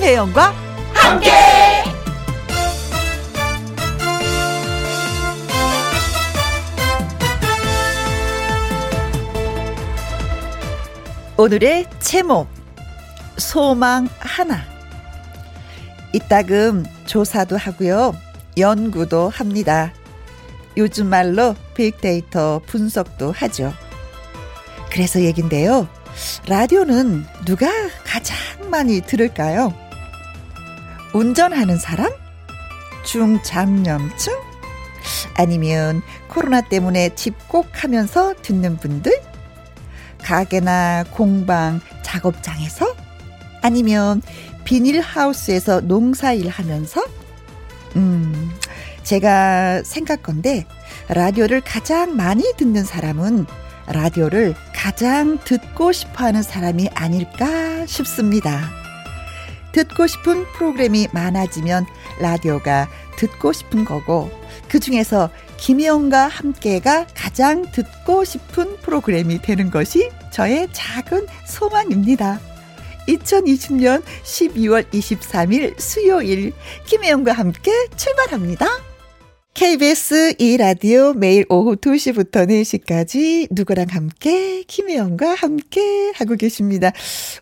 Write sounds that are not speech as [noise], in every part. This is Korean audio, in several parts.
김혜영과 함께. 오늘의 제목 소망 하나 이따금 조사도 하고요 연구도 합니다 요즘 말로 빅데이터 분석도 하죠 그래서 얘긴데요 라디오는 누가 가장 많이 들을까요? 운전하는 사람? 중장년층? 아니면 코로나 때문에 집콕하면서 듣는 분들? 가게나 공방, 작업장에서? 아니면 비닐하우스에서 농사일 하면서? 음, 제가 생각 건데, 라디오를 가장 많이 듣는 사람은 라디오를 가장 듣고 싶어 하는 사람이 아닐까 싶습니다. 듣고 싶은 프로그램이 많아지면 라디오가 듣고 싶은 거고, 그 중에서 김혜영과 함께가 가장 듣고 싶은 프로그램이 되는 것이 저의 작은 소망입니다. 2020년 12월 23일 수요일 김혜영과 함께 출발합니다. KBS 2라디오 매일 오후 2시부터 4시까지 누구랑 함께 김혜영과 함께 하고 계십니다.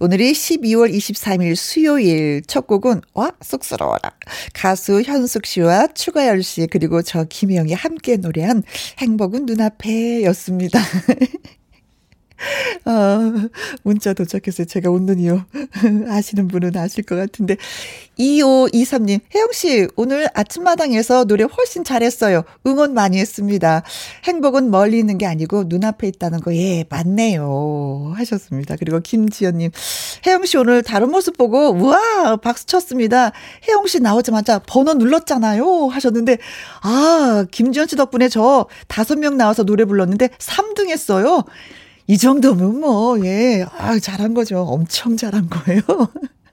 오늘이 12월 23일 수요일 첫 곡은 와 쑥스러워라 가수 현숙 씨와 추가열 씨 그리고 저 김혜영이 함께 노래한 행복은 눈앞에 였습니다. [laughs] 어, 문자 도착했어요. 제가 웃는 이유. [laughs] 아시는 분은 아실 것 같은데. 2523님, 혜영씨, 오늘 아침마당에서 노래 훨씬 잘했어요. 응원 많이 했습니다. 행복은 멀리 있는 게 아니고 눈앞에 있다는 거, 예, 맞네요. 하셨습니다. 그리고 김지연님, 혜영씨 오늘 다른 모습 보고, 우와, 박수 쳤습니다. 혜영씨 나오자마자 번호 눌렀잖아요. 하셨는데, 아, 김지연 씨 덕분에 저 다섯 명 나와서 노래 불렀는데 3등 했어요. 이 정도면 뭐, 예, 아, 잘한 거죠. 엄청 잘한 거예요.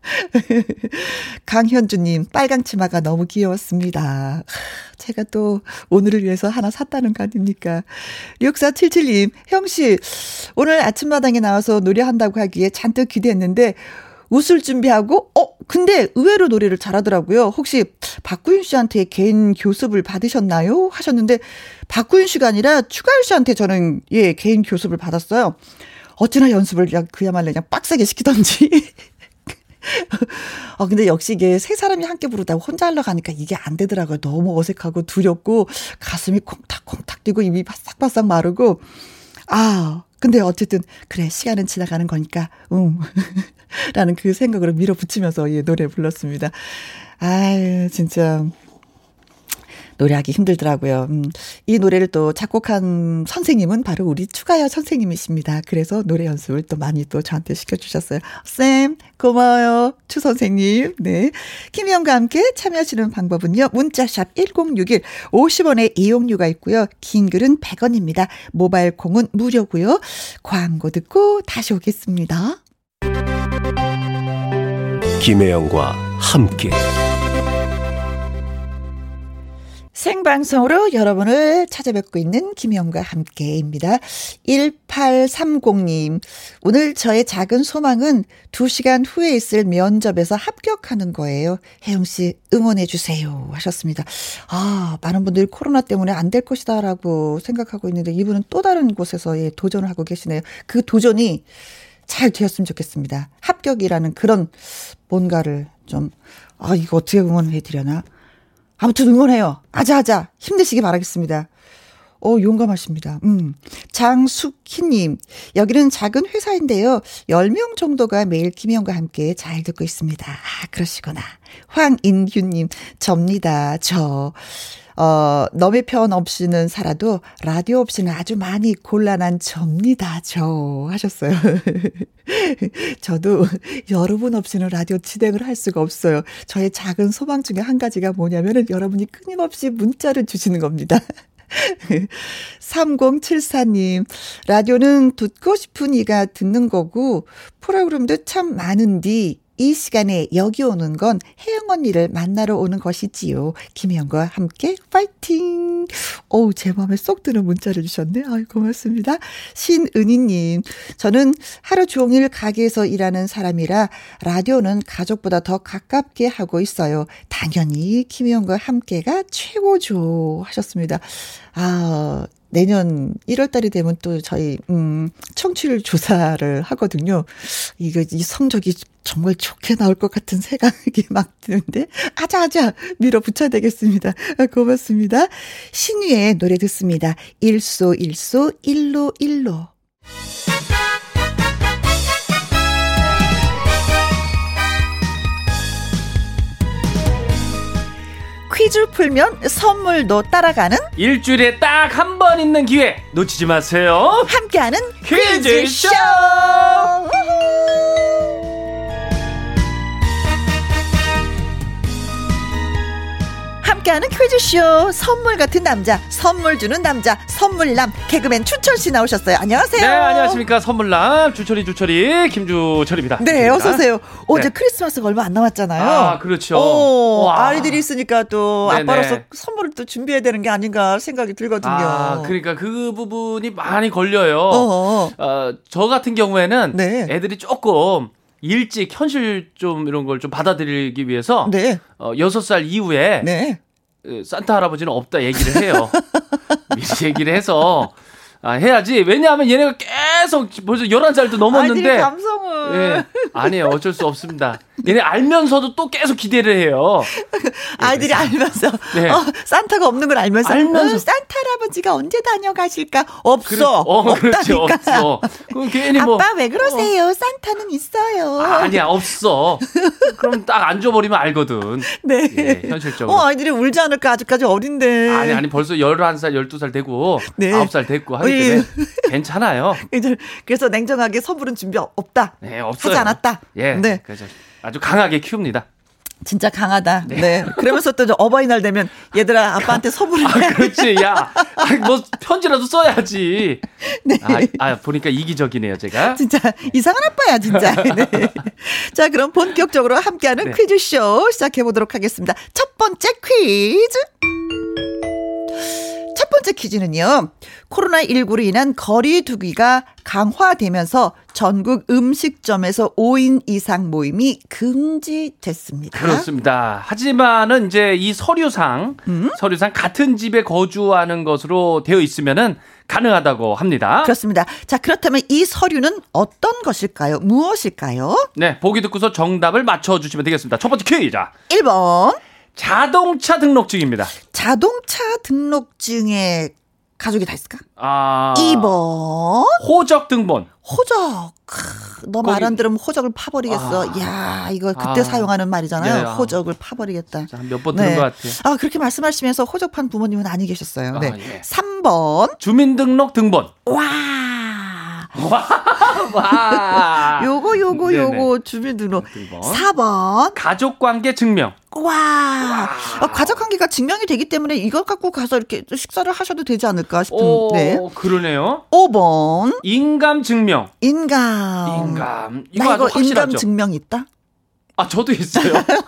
[laughs] 강현주님, 빨강 치마가 너무 귀여웠습니다. 제가 또 오늘을 위해서 하나 샀다는 거 아닙니까? 6477님, 형씨, 오늘 아침마당에 나와서 노래한다고 하기에 잔뜩 기대했는데, 웃을 준비하고, 어, 근데 의외로 노래를 잘하더라고요. 혹시 박구윤 씨한테 개인 교습을 받으셨나요? 하셨는데, 박구윤 씨가 아니라 추가열 씨한테 저는, 예, 개인 교습을 받았어요. 어찌나 연습을 그야말로 그냥 빡세게 시키던지. [laughs] 어, 근데 역시 이게 세 사람이 함께 부르다가 혼자 하려고 하니까 이게 안 되더라고요. 너무 어색하고 두렵고 가슴이 콩닥콩닥 뛰고 입이 바싹바싹 마르고. 아, 근데 어쨌든 그래 시간은 지나가는 거니까 음 [laughs] 라는 그 생각으로 밀어붙이면서 예 노래 불렀습니다. 아유 진짜 노래하기 힘들더라고요. 음, 이 노래를 또 작곡한 선생님은 바로 우리 추가열 선생님이십니다. 그래서 노래 연습을 또 많이 또 저한테 시켜주셨어요. 쌤, 고마워요. 추 선생님. 네. 김희영과 함께 참여하시는 방법은요. 문자샵 1061 50원의 이용료가 있고요. 긴 글은 100원입니다. 모바일 콩은 무료고요. 광고 듣고 다시 오겠습니다. 김혜영과 함께. 생방송으로 여러분을 찾아뵙고 있는 김영과 함께입니다. 1830님, 오늘 저의 작은 소망은 2시간 후에 있을 면접에서 합격하는 거예요. 혜영씨 응원해주세요. 하셨습니다. 아, 많은 분들이 코로나 때문에 안 될 것이다 라고 생각하고 있는데 이분은 또 다른 곳에서 예, 도전을 하고 계시네요. 그 도전이 잘 되었으면 좋겠습니다. 합격이라는 그런 뭔가를 좀, 아, 이거 어떻게 응원해드려나? 아무튼 응원해요. 아자아자 힘내시기 바라겠습니다. 어, 용감하십니다. 음. 장숙희님, 여기는 작은 회사인데요. 10명 정도가 매일 김영과 함께 잘 듣고 있습니다. 아, 그러시구나. 황인규님, 접니다. 저. 어, 너의 편 없이는 살아도 라디오 없이는 아주 많이 곤란한 접니다. 저 하셨어요. [laughs] 저도 여러분 없이는 라디오 진행을 할 수가 없어요. 저의 작은 소망 중에 한 가지가 뭐냐면은 여러분이 끊임없이 문자를 주시는 겁니다. [laughs] 3074님, 라디오는 듣고 싶은 이가 듣는 거고, 프로그램도 참 많은디, 이 시간에 여기 오는 건 혜영 언니를 만나러 오는 것이지요. 김혜영과 함께 파이팅! 어우, 제 마음에 쏙 드는 문자를 주셨네. 아유, 고맙습니다. 신은희님, 저는 하루 종일 가게에서 일하는 사람이라 라디오는 가족보다 더 가깝게 하고 있어요. 당연히 김혜영과 함께가 최고죠. 하셨습니다. 아, 내년 1월 달이 되면 또 저희, 음, 청취율 조사를 하거든요. 이거, 이 성적이 정말 좋게 나올 것 같은 생각이 [laughs] 막 드는데, 아자아자 밀어붙여야 되겠습니다. 고맙습니다. 신유의 노래 듣습니다. 일소, 일소, 일로, 일로. 퀴즈 풀면 선물도 따라가는 일주일에 딱 한 번 있는 기회 놓치지 마세요. 함께하는 퀴즈쇼! 퀴즈쇼! 함께하는 퀴즈쇼 선물 같은 남자 선물 주는 남자 선물남 개그맨 추철 씨 나오셨어요. 안녕하세요. 네, 안녕하십니까. 선물남 주철이 주철이 김주철입니다. 네, 어서 오세요. 어제 네. 크리스마스가 얼마 안 남았잖아요. 아, 그렇죠. 오, 와. 아이들이 있으니까 또 네네. 아빠로서 선물을 또 준비해야 되는 게 아닌가 생각이 들거든요. 아, 그러니까 그 부분이 많이 걸려요. 어. 어, 저 같은 경우에는 네. 애들이 조금 일찍 현실 좀 이런 걸 좀 받아들이기 위해서 네. 어, 6살 이후에 네. 어, 산타 할아버지는 없다 얘기를 해요. 미리 얘기를 해서 아, 해야지. 왜냐하면 얘네가 계속 벌써 11살 도 넘었는데 아이들이 감성을. 예. 아니에요. 어쩔 수 없습니다. 얘네 알면서도 또 계속 기대를 해요. 아이들이 알면서 네. 어, 산타가 없는 걸 알면서, 알면서. 어, 산타 할아버지가 언제 다녀가실까? 없어. 그래, 어, 그렇죠. 없다니까. 없어. 그럼 괜히 뭐 아빠 왜 그러세요? 산타는 있어요. 아 니야, 없어. 그럼 딱 앉아버리면 알거든. 네. 예, 현실적으로. 어, 아이들이 울지 않을까? 아직까지 어린데. 아니, 아니, 벌써 11살, 12살 되고, 네. 9살 됐고 예. 때문에 괜찮아요. [laughs] 그래서 냉정하게 선물은 준비 없다. 네, 없어요. 하지 않았다. 예. 네. 그래서 아주 강하게 키웁니다. 진짜 강하다. 네. 그러면서 또 어버이날 되면 얘들아 아빠한테 선물을 아, 해. 그렇지. 야, 아이, 뭐, 편지라도 써야지. [laughs] 네. 아, 아, 보니까 이기적이네요, 제가. 진짜 이상한 아빠야 진짜. [laughs] 네. 자 그럼 본격적으로 함께하는 네. 퀴즈쇼 시작해 보도록 하겠습니다. 첫 번째 퀴즈. 첫 번째 퀴즈는요. 코로나19로 인한 거리 두기가 강화되면서 전국 음식점에서 5인 이상 모임이 금지됐습니다. 그렇습니다. 하지만은 이제 이 서류상, 음? 서류상 같은 집에 거주하는 것으로 되어 있으면은 가능하다고 합니다. 그렇습니다. 자, 그렇다면 이 서류는 어떤 것일까요? 무엇일까요? 네, 보기 듣고서 정답을 맞춰 주시면 되겠습니다. 첫 번째 퀴즈. 1번. 자동차 등록증입니다. 자동차 등록증에 가족이 다 있을까? 아. 2번. 호적 등본. 호적. 크, 너말 안 들으면 호적을 파버리겠어. 아. 야, 이거 그때 아. 사용하는 말이잖아요. 네, 아. 호적을 파버리겠다. 몇번 들은 것 같아요. 아, 그렇게 말씀하시면서 호적판 부모님은 아니 계셨어요. 네. 아, 예. 3번. 주민등록 등본. 와. 와. [laughs] 요거, 요거, 네네. 요거, 주민등록. 등본. 4번. 가족관계 증명. 와. 어, 가족 관계가 증명이 되기 때문에 이걸 갖고 가서 이렇게 식사를 하셔도 되지 않을까 싶은. 오, 네. 그러네요. 5번. 인감 증명. 인감. 인감. 이거 나 이거 인감 확실하죠. 증명 있다? 아, 저도 있어요. [laughs]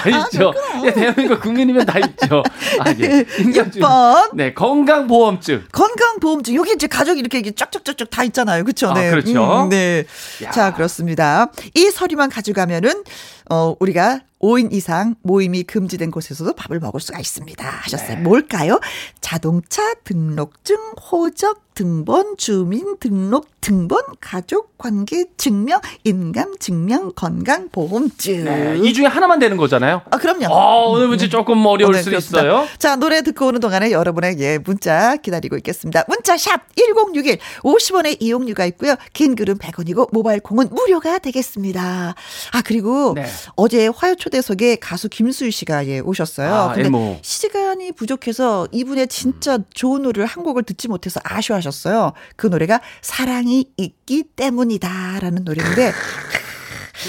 아, 다 있죠. 예, 대한민국 국민이면 다 있죠. 아, 예. 6번. 네, 건강보험증. 건강보험증. 여기 이제 가족이 이렇게 이렇게 쫙쫙쫙쫙 다 있잖아요. 그쵸? 아, 네. 그렇죠. 네. 야. 자, 그렇습니다. 이 서류만 가져가면은, 어, 우리가 5인 이상 모임이 금지된 곳에서도 밥을 먹을 수가 있습니다. 하셨어요. 네. 뭘까요? 자동차 등록증, 호적 등본, 주민 등록 등본, 가족 관계 증명, 인감 증명, 건강 보험증. 네, 이 중에 하나만 되는 거잖아요. 아, 그럼요. 어, 오늘 문제 조금 어려울 수. 있어요. 자, 노래 듣고 오는 동안에 여러분의 예, 문자 기다리고 있겠습니다. 문자 샵 1061, 50원의 이용료가 있고요. 긴 글은 100원이고 모바일 콩은 무료가 되겠습니다. 아, 그리고 네. 어제 화요 초대석에 가수 김수희 씨가 예, 오셨어요. 아, 근데 에모. 시간이 부족해서 이분의 진짜 좋은 노래를 한 곡을 듣지 못해서 아쉬워하셨어요. 그 노래가 사랑이 있기 때문이다라는 노래인데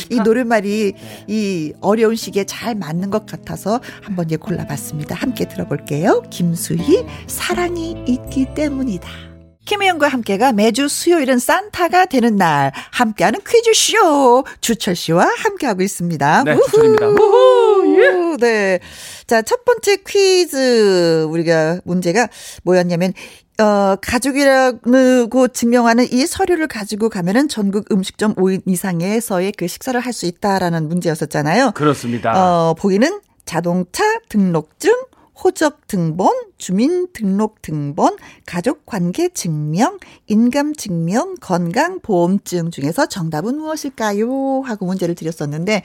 이 노랫말이 이 어려운 시기에 잘 맞는 것 같아서 한번 예 골라봤습니다. 함께 들어볼게요. 김수희 사랑이 있기 때문이다. 김혜영과 함께가 매주 수요일은 산타가 되는 날 함께하는 퀴즈쇼 주철 씨와 함께하고 있습니다. 네, 주철입니다. 우후, 예. 네. 자, 첫 번째 퀴즈 우리가 문제가 뭐였냐면 어, 가족이라고 증명하는 이 서류를 가지고 가면은 전국 음식점 5인 이상에서의 그 식사를 할 수 있다라는 문제였었잖아요. 그렇습니다. 어, 보기는 자동차 등록증, 호적 등본, 주민 등록 등본, 가족 관계 증명, 인감 증명, 건강 보험증 중에서 정답은 무엇일까요? 하고 문제를 드렸었는데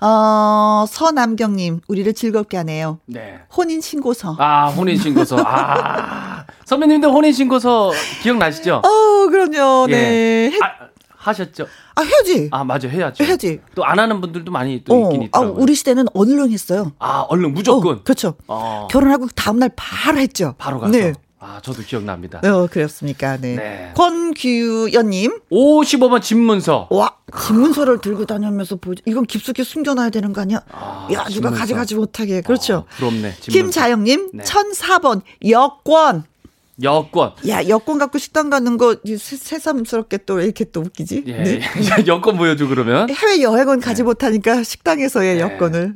어, 서남경 님, 우리를 즐겁게 하네요. 네. 혼인 신고서. 아, 혼인 신고서. 아. 선배님들 혼인 신고서 기억나시죠? 어, 그럼요. 네. 예. 아, 하셨죠? 아, 해야지. 아, 맞아. 해야죠. 해야지. 또 안 하는 분들도 많이 또 어, 있긴 아, 있더라고요. 우리 시대는 얼른 했어요. 아, 얼른 무조건. 어, 그렇죠. 어. 결혼하고 다음 날 바로 했죠. 바로 가서. 네. 아, 저도 기억납니다. 어, 그렇습니까. 네. 네. 권규연님. 55번 집문서. 와, 집문서를 들고 다니면서 보죠. 이건 깊숙이 숨겨놔야 되는 거 아니야? 아, 야, 누가 집문서. 가져가지 못하게. 그렇죠. 아, 부럽네. 집문서. 김자영님, 네. 1004번, 여권. 여권. 야, 여권 갖고 식당 가는 거 새- 새삼스럽게 또왜 이렇게 또 웃기지? 예. 네. [laughs] 여권 보여줘, 그러면. 해외 여행은 가지 못하니까 식당에서의 네. 여권을.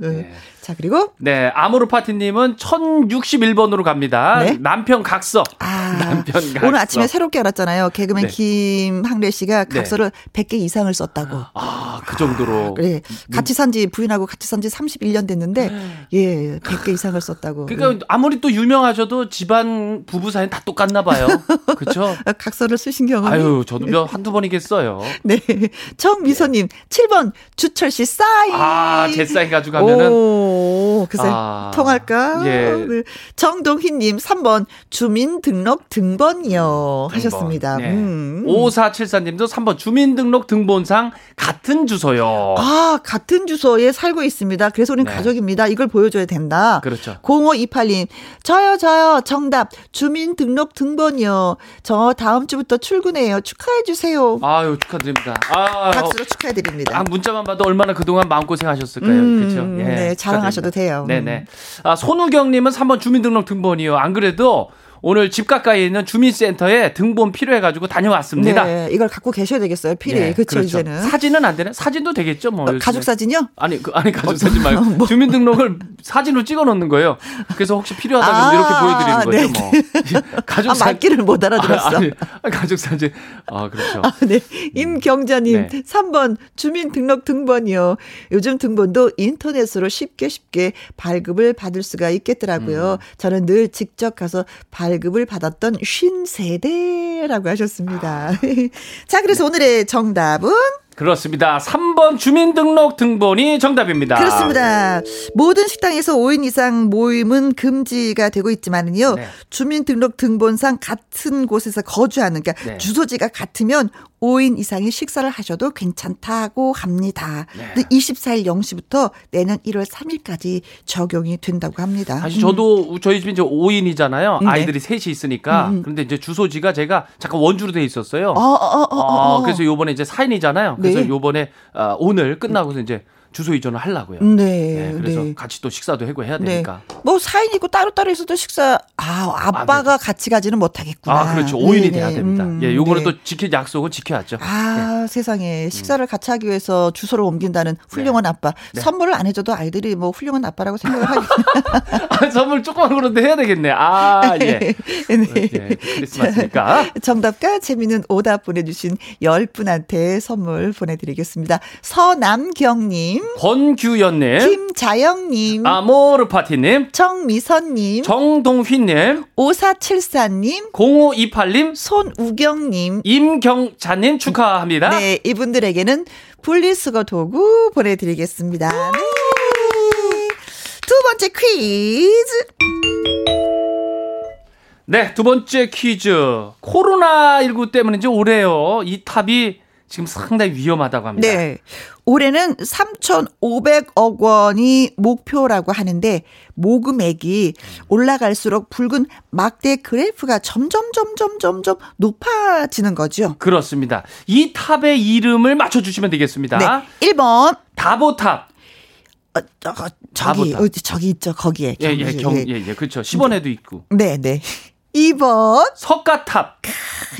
네. 네. 자, 그리고 네, 아모르 파티님은 1061번으로 갑니다. 네. 남편 각서. 아, [laughs] 남편 각서. 오늘 아침에 새롭게 알았잖아요. 개그맨 네. 김학래 씨가 네. 각서를 100개 이상을 썼다고. 아, 그 정도로. 그래. 같이 산 지 부인하고 같이 산 지 31년 됐는데 예, 100개 이상을 썼다고. 네. 그러니까 아무리 또 유명하셔도 집안 부부 사이는 다 똑같나 봐요. 그렇죠? 예. [laughs] 각서를 쓰신 경험이 아유, 저도 몇 한두 번이겠어요. 네. [laughs] 정미소님, 7번, 주철 씨 사인. 아, 제 사인 가져가면은 오, 글쎄, 아, 통할까? 예. 네. 정동희님, 3번, 주민등록 등본이요. 하셨습니다. 네. 음. 5474님도 3번 주민등록 등본상 같은 주소요. 아, 같은 주소에 살고 있습니다. 그래서 우린 네. 가족입니다. 이걸 보여줘야 된다. 그렇죠. 0528님, 저요, 저요, 정답, 주민등록 등본이요. 저 다음 주부터 출근해요. 축하해 주세요. 아유, 축하드립니다. 아, 박수로 축하해드립니다. 아, 문자만 봐도 얼마나 그동안 마음고생 하셨을까요? 음, 그렇죠. 예, 네, 축하드립니다. 돼요. 네네. 아, 손우경님은 3번 주민등록 등본이요. 안 그래도 오늘 집 가까이에 있는 주민센터에 등본 필요해가지고 다녀왔습니다. 네, 이걸 갖고 계셔야 되겠어요. 필히. 네, 그쵸, 그렇죠. 이제는. 사진은 안 되나? 사진도 되겠죠, 뭐. 어. 가족 사진이요? 아니, 그, 아니, 가족 사진 말고. [laughs] 주민등록을 사진으로 찍어 놓는 거예요. 그래서 혹시 필요하다면 아, 이렇게 보여드리는 거죠, 네. 뭐. [laughs] [laughs] 가족 아, 사진. 맞기를 못 알아들었어. 아, 아니, 아, 가족 사진. 아, 그렇죠. 아, 네. 임경자님, 네. 3번, 주민등록 등본이요. 요즘 등본도 인터넷으로 쉽게 쉽게 발급을 받을 수가 있겠더라고요. 음. 저는 늘 직접 가서 발 급을 받았던 쉰 세대라고 하셨습니다. [laughs] 자, 그래서 네. 오늘의 정답은? 그렇습니다. 3번 주민등록 등본이 정답입니다. 그렇습니다. 모든 식당에서 5인 이상 모임은 금지가 되고 있지만은요. 네. 주민등록 등본상 같은 곳에서 거주하는 그러니까 네. 주소지가 같으면 5인 이상이 식사를 하셔도 괜찮다고 합니다. 네. 근데 24일 0시부터 내년 1월 3일까지 적용이 된다고 합니다. 사실 저도 저희 집이 이제 5인이잖아요. 네. 아이들이 셋이 있으니까. 그런데 이제 주소지가 제가 잠깐 원주로 돼 있었어요. 어, 어, 어, 어, 아, 어. 그래서 요번에 이제 4인이잖아요. 그래서 네. 요번에 아, 오늘 끝나고서 이제 주소 이전을 하려고요. 네, 네, 그래서 네. 같이 또 식사도 하고 해야 네. 되니까. 뭐 사인 있고 따로따로 있어도 식사 아 아빠가 같이 가지는 못하겠구나. 아, 그렇죠. 5인이 네, 돼야 네. 됩니다. 음, 예, 요거는 네. 또 지킬 약속은 지켜야죠. 아, 세상에. 식사를 같이 하기 위해서 주소를 옮긴다는 훌륭한 아빠. 네. 선물을 안 해줘도 아이들이 뭐 훌륭한 아빠라고 생각을 하겠네. [laughs] 아, 선물 조그만 거라도 해야 되겠네. 아, [laughs] 예. 네. 예, 크리스마스니까. 정답과 재미있는 오답 보내주신 10분한테 선물 보내드리겠습니다. 서남경님, 권규현님, 김자영님, 아모르 파티님, 정미선님, 정동휘님, 5474님, 0528님, 손우경님. 임경찬님 축하합니다. 네, 이분들에게는 분리수거 도구 보내드리겠습니다. 네. 두 번째 퀴즈. 네, 두 번째 퀴즈. 코로나19 때문인지 올해요. 이 탑이 지금 상당히 위험하다고 합니다. 네. 올해는 3,500억 원이 목표라고 하는데 모금액이 올라갈수록 붉은 막대 그래프가 점점 점점 점점 높아지는 거죠. 그렇습니다. 이 탑의 이름을 맞춰 주시면 되겠습니다. 네. 1번 다보탑. 어, 저, 저기. 어디 저기 있죠. 거기에. 예, 예. 경, 예, 예, 그렇죠. 10원에도 있고. 네, 네. 2번. 석가탑.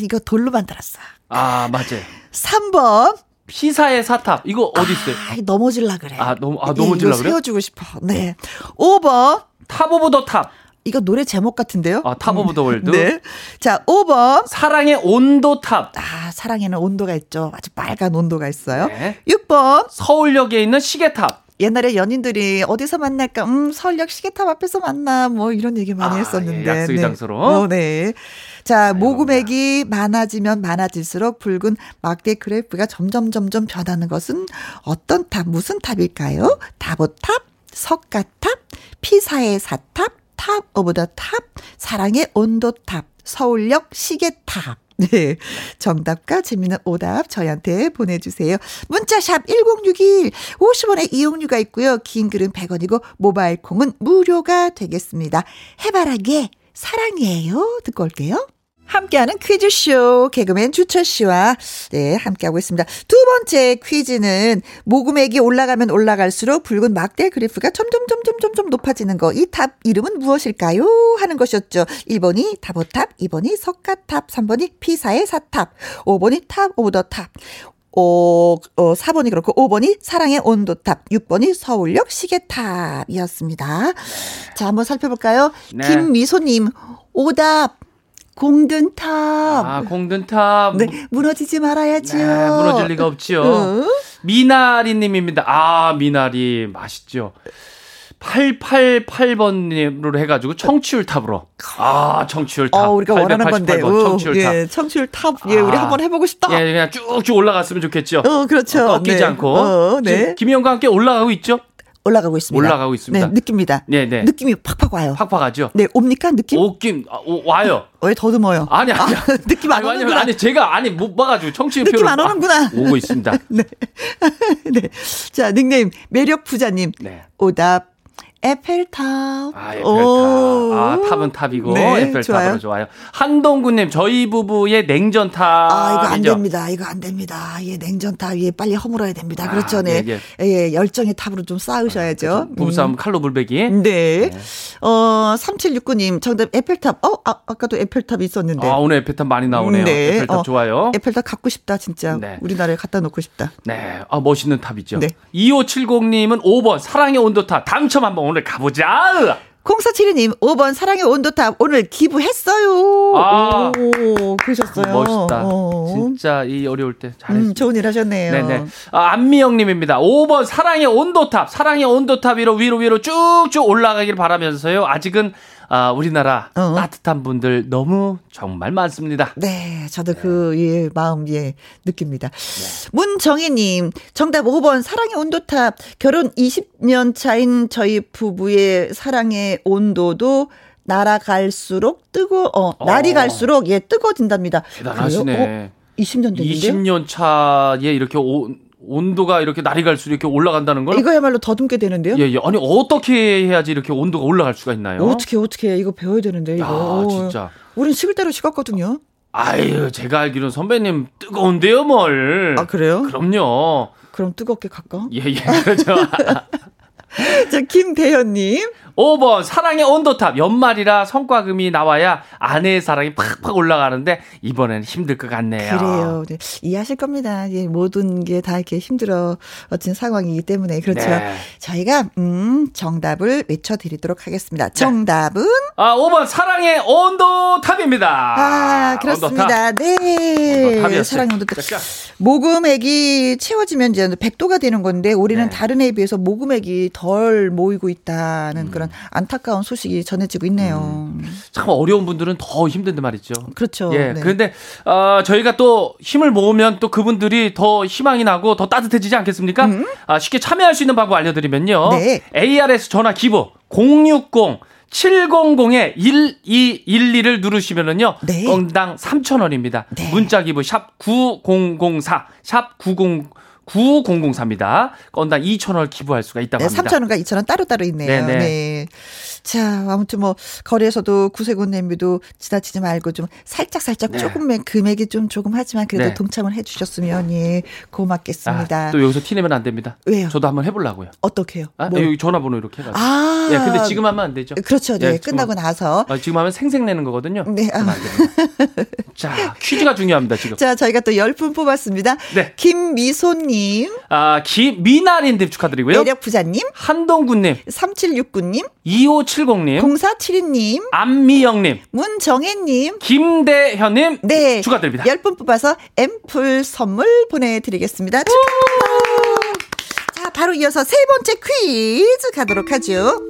이거 돌로 만들었어. 아, 맞아요. 3번. 피사의 사탑. 이거 어디 있어요? 아, 넘어질라 그래. 아, 너무, 아, 넘어질라 그래? 세워주고 싶어. 네. 5번. top of the top. 이거 노래 제목 같은데요? 아, Top of the World. 네. 자, 5번. 사랑의 온도 탑. 아, 사랑에는 온도가 있죠. 아주 빨간 온도가 있어요. 네. 6번. 서울역에 있는 시계탑. 옛날에 연인들이 어디서 만날까? 음, 서울역 시계탑 앞에서 만나. 뭐 이런 얘기 많이 아, 했었는데. 예, 약속의 네. 장소로. 어, 네. 자, 모금액이 많아지면 많아질수록 붉은 막대 그래프가 점점 점점 변하는 것은 어떤 탑, 무슨 탑일까요? 다보탑, 석가탑, 피사의 사탑, top of the top, 사랑의 온도탑, 서울역 시계탑. [laughs] 네. 정답과 재미있는 오답 저희한테 보내주세요. 문자샵 1061, 50원의 이용료가 있고요. 긴 글은 100원이고, 모바일 콩은 무료가 되겠습니다. 해바라기의 사랑이에요. 듣고 올게요. 함께하는 퀴즈쇼 개그맨 주철 씨와 네 함께하고 있습니다. 두 번째 퀴즈는 모금액이 올라가면 올라갈수록 붉은 막대 그래프가 점점 점점 점점 높아지는 거. 이탑 이름은 무엇일까요? 하는 것이었죠. 1번이 다보탑, 2번이 석가탑, 3번이 피사의 사탑, 5번이 top of the top. 어, 어, 4번이 그렇고 5번이 사랑의 온도탑, 6번이 서울역 시계탑이었습니다. 자, 한번 살펴볼까요? 네. 김미소님, 오답. 공든탑. 아, 공든탑. 네, 무너지지 말아야지요. 네, 무너질 리가 없지요. 어? 미나리 님입니다. 아, 미나리 맛있죠. 888번으로 해가지고 청취율 탑으로. 아, 청취율 탑. 어, 우리가 원하는 건데. 888번 청취율 탑. 예, 청취율 탑. 예, 우리 아. 한번 해보고 싶다. 예, 그냥 쭉쭉 올라갔으면 좋겠죠. 어, 그렇죠. 꺾이지 네. 않고. 어, 네. 김희영과 함께 올라가고 있죠? 올라가고 있습니다. 올라가고 있습니다. 네, 느낍니다. 네, 네. 느낌이 팍팍 와요. 팍팍 하죠? 네, 옵니까? 느낌? 오김, 아, 오, 와요. [laughs] 왜 더듬어요? 아니, 아니. 아, [laughs] 느낌 안 아니, 오는구나. 아니, 제가, 아니, 못 봐가지고 청취율 느낌 안 오는구나. 오고 있습니다. [laughs] 네. 네. 자, 닉네임, 매력 부자님. 네. 오답. 에펠탑. 아, 에펠탑. 오. 아, 탑은 탑이고, 네, 에펠탑으로 좋아요. 좋아요. 한동구 님, 저희 부부의 냉전탑. 아, 이거 안 됩니다. 이거 안 됩니다. 예, 냉전탑, 예, 빨리 허물어야 됩니다. 아, 그렇죠. 네. 예, 예, 열정의 탑으로 좀 쌓으셔야죠. 부부싸움 칼로 물 베기. 음. 네. 어, 3769 님, 정답 에펠탑. 어, 아, 아까도 에펠탑 있었는데. 아, 오늘 에펠탑 많이 나오네요. 네. 에펠탑 어, 좋아요. 에펠탑 갖고 싶다, 진짜. 네. 우리나라에 갖다 놓고 싶다. 네. 아, 멋있는 탑이죠. 네. 2570 님은 5번, 사랑의 온도탑. 당첨 한번 오늘 가보자! 0472님, 5번 사랑의 온도탑 오늘 기부했어요. 아. 오, 그러셨어요. 멋있다. 어. 진짜 이 어려울 때 잘했어요. 음, 좋은 일 하셨네요. 네네. 아, 안미영님입니다. 5번 사랑의 온도탑. 사랑의 온도탑 위로 위로 위로 쭉쭉 올라가길 바라면서요. 아직은 아, 우리나라 어. 따뜻한 분들 너무 정말 많습니다. 네, 저도 그, 예, 마음, 예, 느낍니다. 네. 문정희님, 정답 5번, 사랑의 온도탑. 결혼 20년 차인 저희 부부의 사랑의 온도도 날아갈수록 뜨거, 어, 날이 어. 갈수록, 예, 뜨거워진답니다. 대단하시네. 그래요? 어, 20년 됐는데? 20년 차에 이렇게 오- 온도가 이렇게 날이 갈수록 이렇게 올라간다는 건 이거야말로 더듬게 되는데요? 예, 예. 아니 어떻게 해야지 이렇게 온도가 올라갈 수가 있나요? 어떻게, 어떻게, 이거 배워야 되는데, 이거. 아, 진짜. 우린 식을 대로 식었거든요. 아유, 제가 알기로는 선배님 뜨거운데요, 뭘? 아, 그래요? 그럼요. 그럼 뜨겁게 갈까? 예, 예, 그렇죠. [laughs] 자, 김대현님. 5번 사랑의 온도탑 연말이라 성과금이 나와야 아내의 사랑이 팍팍 올라가는데 이번엔 힘들 것 같네요. 그래요. 네. 이해하실 겁니다. 예, 모든 게 다 이렇게 힘들어진 상황이기 때문에. 그렇죠. 네. 저희가, 음, 정답을 외쳐드리도록 하겠습니다. 정답은? 아 5번 사랑의 온도탑입니다. 아, 그렇습니다. 네. 온도탑이었어요. 사랑의 온도탑. 자, 모금액이 채워지면 이제 100도가 되는 건데, 올해는 네. 다른 해에 비해서 모금액이 덜 모이고 있다는 음. 그런 안타까운 소식이 전해지고 있네요. 참 어려운 분들은 더 힘든데 말이죠. 그렇죠. 예, 네. 그런데 어, 저희가 또 힘을 모으면 또 그분들이 더 희망이 나고 더 따뜻해지지 않겠습니까? 아, 쉽게 참여할 수 있는 방법 알려드리면요. 음. 네. ARS 전화 기부 060 700에 1212를 누르시면은요. 네. 건당 3,000원입니다. 네. 문자 기부 샵 9004, 샵 90 9004입니다. 건당 2,000원 기부할 수가 있다고 네, 합니다. 3,000원과 2,000원 따로따로 있네요. 네네. 네. 자, 아무튼 뭐 거리에서도 구세군 냄비도 지나치지 말고 좀 살짝 살짝 네. 조금의 금액이 좀 조금 하지만 그래도 네. 동참을 해 주셨으면 예 고맙겠습니다. 아, 또 여기서 티 내면 안 됩니다. 왜요? 저도 한번 해 보려고요. 어떻게요? 아, 뭐. 여기 전화번호 이렇게 해 가지고. 아, 예, 근데 지금 하면 안 되죠. 그렇죠. 네, 예, 끝나고 나서. 아, 지금 하면 생색 내는 거거든요. 네, 아. [laughs] 자, 퀴즈가 중요합니다, 지금. 자, 저희가 또열분 뽑았습니다. 네. 김미소 님, 아, 기미나린 님 축하드리고요. 매력 부자 님, 한동구 님, 3769 님, 2570님, 0472님, 안미영님, 문정혜님, 김대현님 네. 축하드립니다. 열분 뽑아서 앰플 선물 보내드리겠습니다. 축하합니다. 자, 바로 이어서 세 번째 퀴즈 가도록 하죠.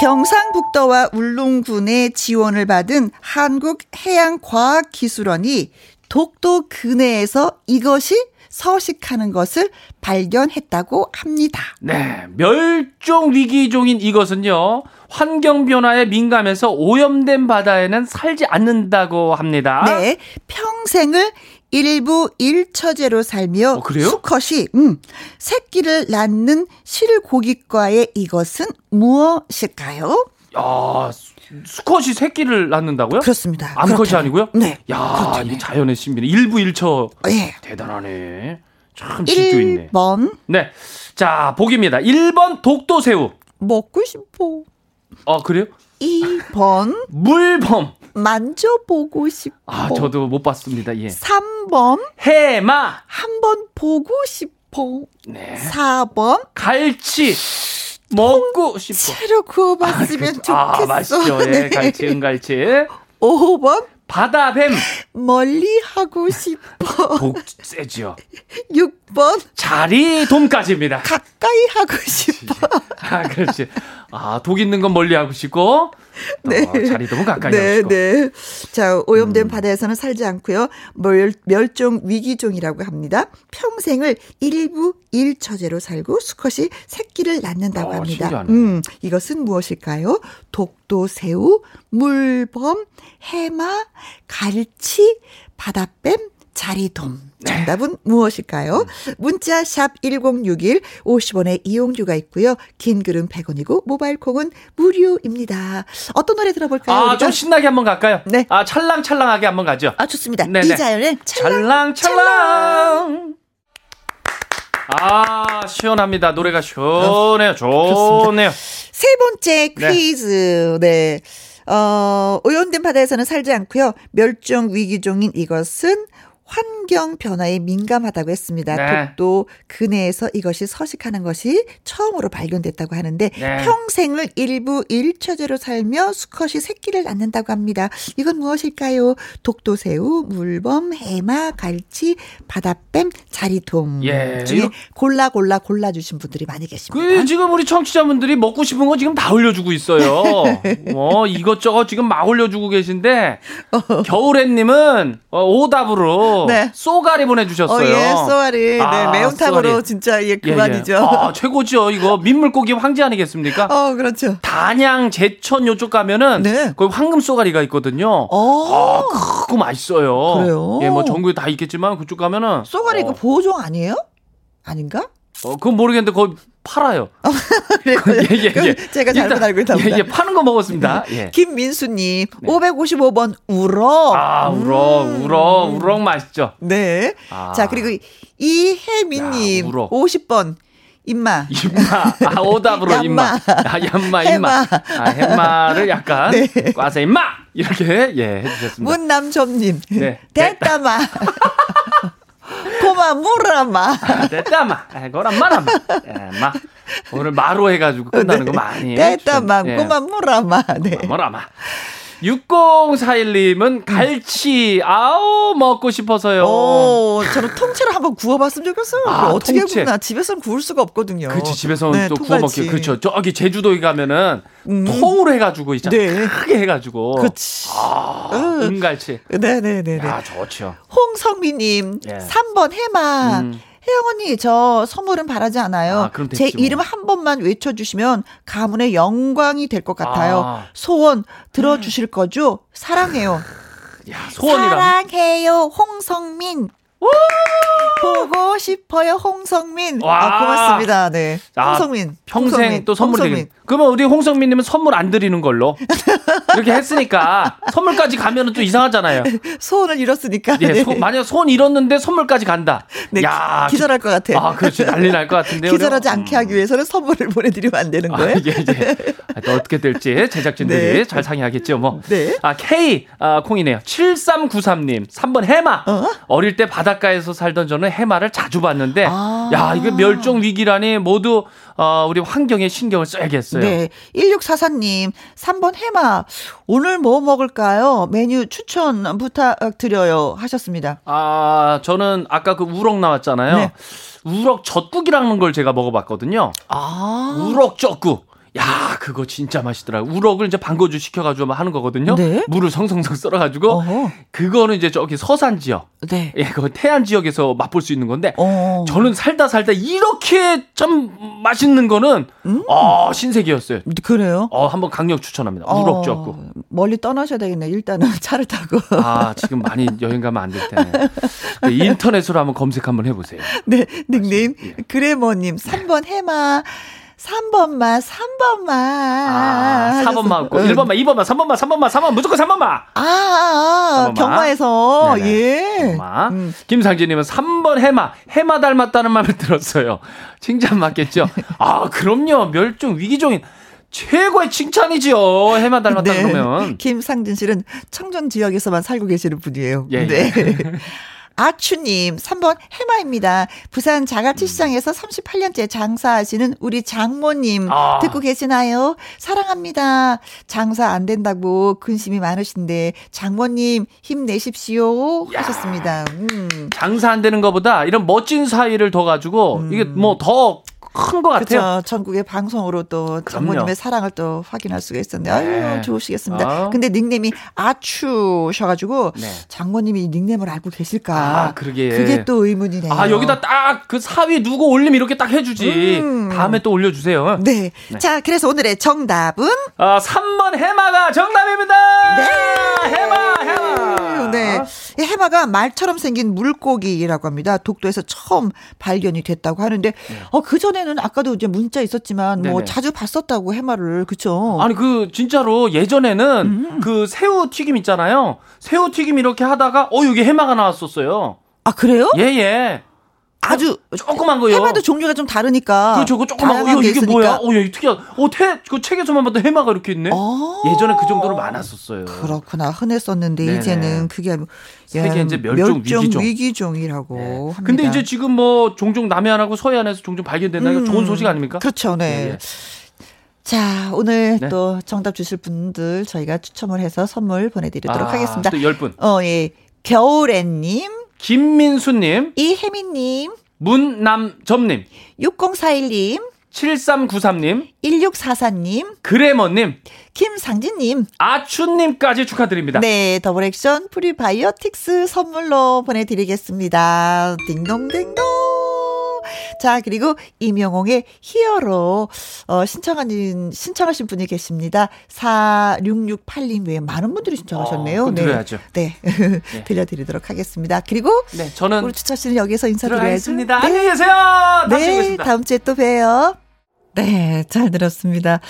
경상북도와 울릉군의 지원을 받은 한국해양과학기술원이 독도 근해에서 이것이 서식하는 것을 발견했다고 합니다. 네, 멸종 위기종인 이것은요. 환경 변화에 민감해서 오염된 바다에는 살지 않는다고 합니다. 네, 평생을 일부 일처제로 살며 어? 수컷이 음, 새끼를 낳는 실고기과의 이것은 무엇일까요? 야, 수- 수컷이 새끼를 낳는다고요? 그렇습니다. 암컷이 그렇다면. 아니고요? 네. 야, 그렇다면. 이 자연의 신비네. 일부 일처 예. 대단하네. 참 질조 있네. 1번 네. 자, 보기입니다. 1번 독도새우. 먹고 싶어. 어, 그래요? 2번 [laughs] 물범. 만져보고 싶어. 아, 저도 못 봤습니다. 예. 3번 해마. 한번 보고 싶어. 네. 4번 갈치. 먹고 싶어. 채로 구워봤으면 좋겠어. 아, 맛있죠. 예, 네. 갈치, 은갈치. 5번 바다뱀. 멀리 하고 싶어. 독 세지요. [laughs] 6번 자리 돔까지입니다. 가까이 하고 싶어. 아, 그렇지. 아, 독 있는 건 멀리 하고 싶고, 또 자리 돔은 가까이 하고 네, 싶고. 네. 자, 오염된 음. 바다에서는 살지 않고요. 멸, 멸종 위기종이라고 합니다. 평생을 일부 일처제로 살고 수컷이 새끼를 낳는다고 어, 합니다. 신기하네. 음, 이것은 무엇일까요? 독도 새우, 물범, 해마, 갈치, 바다뱀, 자리돔. 네. 정답은 무엇일까요? 문자 샵 1061, 50원의 이용료가 있고요. 긴 글은 100원이고 모바일 콩은 무료입니다. 어떤 노래 들어볼까요? 아, 우리가? 좀 신나게 한번 갈까요? 네. 아, 찰랑찰랑하게 한번 가죠. 아, 좋습니다. 네네. 이자연의 찰랑. 찰랑 찰랑. 아, 시원합니다. 노래가 시원해요. 좋네요. 세 번째 네. 퀴즈. 네. 어, 오염된 바다에서는 살지 않고요. 멸종 위기종인 이것은 환경 변화에 민감하다고 했습니다. 네. 독도 근해에서 이것이 서식하는 것이 처음으로 발견됐다고 하는데 네. 평생을 일부 일처제로 살며 수컷이 새끼를 낳는다고 합니다. 이건 무엇일까요? 독도새우, 물범, 해마, 갈치, 바다뱀, 자리돔 예, 중에 이거- 골라 골라 골라 주신 분들이 많이 계십니다. 그 지금 우리 청취자분들이 먹고 싶은 거 지금 다 올려주고 있어요. [laughs] 어 이것저것 지금 막 올려주고 계신데 겨울애님은 어, 오답으로 네. 쏘가리 어, 보내주셨어요. 예, 쏘아리. 아, 네, 매운탕으로 쏘가리. 진짜 예, 예, 예. 그만이죠. 아 최고죠. 이거 민물고기 황제 아니겠습니까? 어, 그렇죠. 단양 제천 요쪽 가면은 네. 거기 황금 쏘가리가 있거든요. 어. 아 크고 맛있어요. 그래요? 예, 뭐 전국에 다 있겠지만 그쪽 가면은 쏘가리 어, 그 보호종 아니에요? 아닌가? 어, 그건 모르겠는데 거기 팔아요. 예, 예, 예. 제가 잘못 일단, 알고 있다. 예, 예, 파는 거 먹었습니다. 예. 김민수님, 555번 우럭. 아, 우럭, 음. 우럭, 우럭 맛있죠. 네. 아. 자, 그리고 이혜민님, 야, 우럭. 50번. 임마. 임마. 아, 오답으로 [laughs] 얌마. 임마. 아, 얌마, 임마. 아, 햄마를 약간 네. 꽈서 임마! 이렇게, 예, 해주셨습니다. 문남점님. 네. 됐다마. [laughs] 고마 물어마. 아, 됐다, 마. 아, 거란 말아마. 예, 마. 오늘 마로 해가지고 끝나는 거 많이. 됐다마. 예. 고마 물어마. 네. 뭐라마. 6041님은 갈치, 아우, 먹고 싶어서요. 오, 저는 통째로 한번 구워봤으면 좋겠어요. 아, 어떻게 통째. 구나 집에서는 구울 수가 없거든요. 그렇지 집에서는 네, 또 구워. 먹기 그렇죠 저기 제주도에 가면은 음. 통으로 해가지고 있잖아 네. 크게 해가지고 그치. 아 음. 은갈치 네네네네. 야 좋죠 홍성미님, 예. 3번 해마. 음. 혜영 언니, 저 선물은 바라지 않아요. 아, 그럼 제 됐지 뭐. 이름 한 번만 외쳐주시면 가문의 영광이 될 것 같아요. 아. 소원 들어주실 거죠? 사랑해요. 야 소원이랑 사랑해요, 홍성민. 보고 싶어요, 홍성민. 와. 아, 고맙습니다. 네. 홍성민. 아, 평생 홍성민. 또 선물 드리 그러면 우리 홍성민님은 선물 안 드리는 걸로. 이렇게 했으니까 선물까지 가면은 또 이상하잖아요. 소원을 잃었으니까. 예, 네. 소, 만약 소원 잃었는데 선물까지 간다. 네, 야, 기절할 것 같아요. 아, 그렇지. 난리 날 것 같은데요. 기절하지 않게 하기 위해서는 선물을 [laughs] 보내드리면 안 되는 아, 거예요. 아, 이게 이제 또 어떻게 될지 제작진들이 네. 잘 상의하겠죠, 뭐. 네. 아, K 아, 콩이네요. 7393님, 3번 해마. 어? 릴때 바닷가에서 살던 저는 해마를 자주 봤는데, 아. 야, 이게 멸종 위기라니 모두 어, 우리 환경에 신경을 써야겠어요. 네. 1644님, 3번 해마. 오늘 뭐 먹을까요? 메뉴 추천 부탁드려요. 하셨습니다. 아, 저는 아까 그 우럭 나왔잖아요. 네. 우럭 젖국이라는 걸 제가 먹어봤거든요. 아. 우럭 젖국. 야, 그거 진짜 맛있더라고. 우럭을 이제 방거주 시켜가지고 하는 거거든요. 네? 물을 성성성 썰어가지고. 어허. 그거는 이제 저기 서산 지역. 네. 예, 그 태안 지역에서 맛볼 수 있는 건데. 어. 저는 살다 살다 이렇게 좀 맛있는 거는, 음. 어, 신세계였어요. 그래요? 어, 한번 강력 추천합니다. 우럭 젓고. 어, 멀리 떠나셔야 되겠네. 일단은 [laughs] 차를 타고. 아, 지금 많이 여행 가면 안 될 텐데. 네, 인터넷으로 한번 검색 한번 해보세요. 네, 닉네임. 예. 그래머님, 3번 해마. 3번만, 3번만. 아, 4번만 없고, 1번만, 2번만, 3번만, 3번만, 3번만, 무조건 3번만. 아, 아, 아 경마에서. 네네. 예. 경마. 음. 김상진님은 3번 해마, 해마 닮았다는 말을 들었어요. 칭찬 맞겠죠? [laughs] 아, 그럼요. 멸종 위기종인. 최고의 칭찬이지요. 해마 닮았다 네. 그러면. 김상진 씨는 청정 지역에서만 살고 계시는 분이에요. 예, 네. 예. [laughs] 아추님, 3번 해마입니다. 부산 자갈치 시장에서 38년째 장사하시는 우리 장모님 아. 듣고 계시나요? 사랑합니다. 장사 안 된다고 근심이 많으신데 장모님 힘내십시오 하셨습니다. 음. 장사 안 되는 것보다 이런 멋진 사이를 더 가지고 음. 이게 뭐더 큰 것 같아요. 그렇죠. 전국의 방송으로 또 장모님의 사랑을 또 확인할 수가 있었는데 네. 아유 좋으시겠습니다. 어. 근데 닉네임이 아추셔가지고 네. 장모님이 닉네임을 알고 계실까? 아 그러게. 그게 또 의문이네요. 아 여기다 딱 그 사위 누구 올림 이렇게 딱 해주지. 음. 다음에 또 올려주세요. 네. 네. 자 그래서 오늘의 정답은 아 3번 해마가 정답입니다. 네. 해마 해마. 네. 해마가 말처럼 생긴 물고기라고 합니다. 독도에서 처음 발견이 됐다고 하는데 네. 어그 전에 예전에는 아까도 이제 문자 있었지만 뭐 네네. 자주 봤었다고 해마를 그쵸? 아니 그 진짜로 예전에는 음. 그 새우 튀김 있잖아요. 새우 튀김 이렇게 하다가 어 여기 해마가 나왔었어요. 아 그래요? 예예. 예. 아주 조그만 거요. 해마도 종류가 좀 다르니까. 그렇죠. 그 조그만 거. 이게 있으니까. 뭐야? 어, 야, 특이하다. 어, 태, 그 책에서만 봤던 해마가 이렇게 있네. 아~ 예전에 그 정도로 많았었어요. 그렇구나. 흔했었는데 네네. 이제는 그게 세계 이제 멸종, 멸종 위기종. 이라고 네. 합니다. 근데 이제 지금 뭐 종종 남해안하고 서해안에서 종종 발견된다는 음, 좋은 소식 아닙니까? 그렇죠. 네. 네. 네. 자, 오늘 네. 또 정답 주실 분들 저희가 추첨을 해서 선물 보내드리도록 아, 하겠습니다. 또 10분. 어, 예. 겨울애님. 김민수님. 이혜민님. 문남점님. 6041님. 7393님, 1644님, 그래머님, 김상진님, 아춘님까지 축하드립니다. 네, 더블 액션 프리바이오틱스 선물로 보내드리겠습니다. 딩동댕동. 자, 그리고 임영웅의 히어로, 어, 신청하신, 신청하신 분이 계십니다. 4668님 외에 많은 분들이 신청하셨네요. 어, 네. 들어야죠. 네. 네. [laughs] 들려드리도록 하겠습니다. 그리고, 네, 저는. 우리 주철 씨는 여기서 인사드려야죠. 네. 안녕히 계세요. 네, 다음 주에 또 봬요. 네, 잘 들었습니다.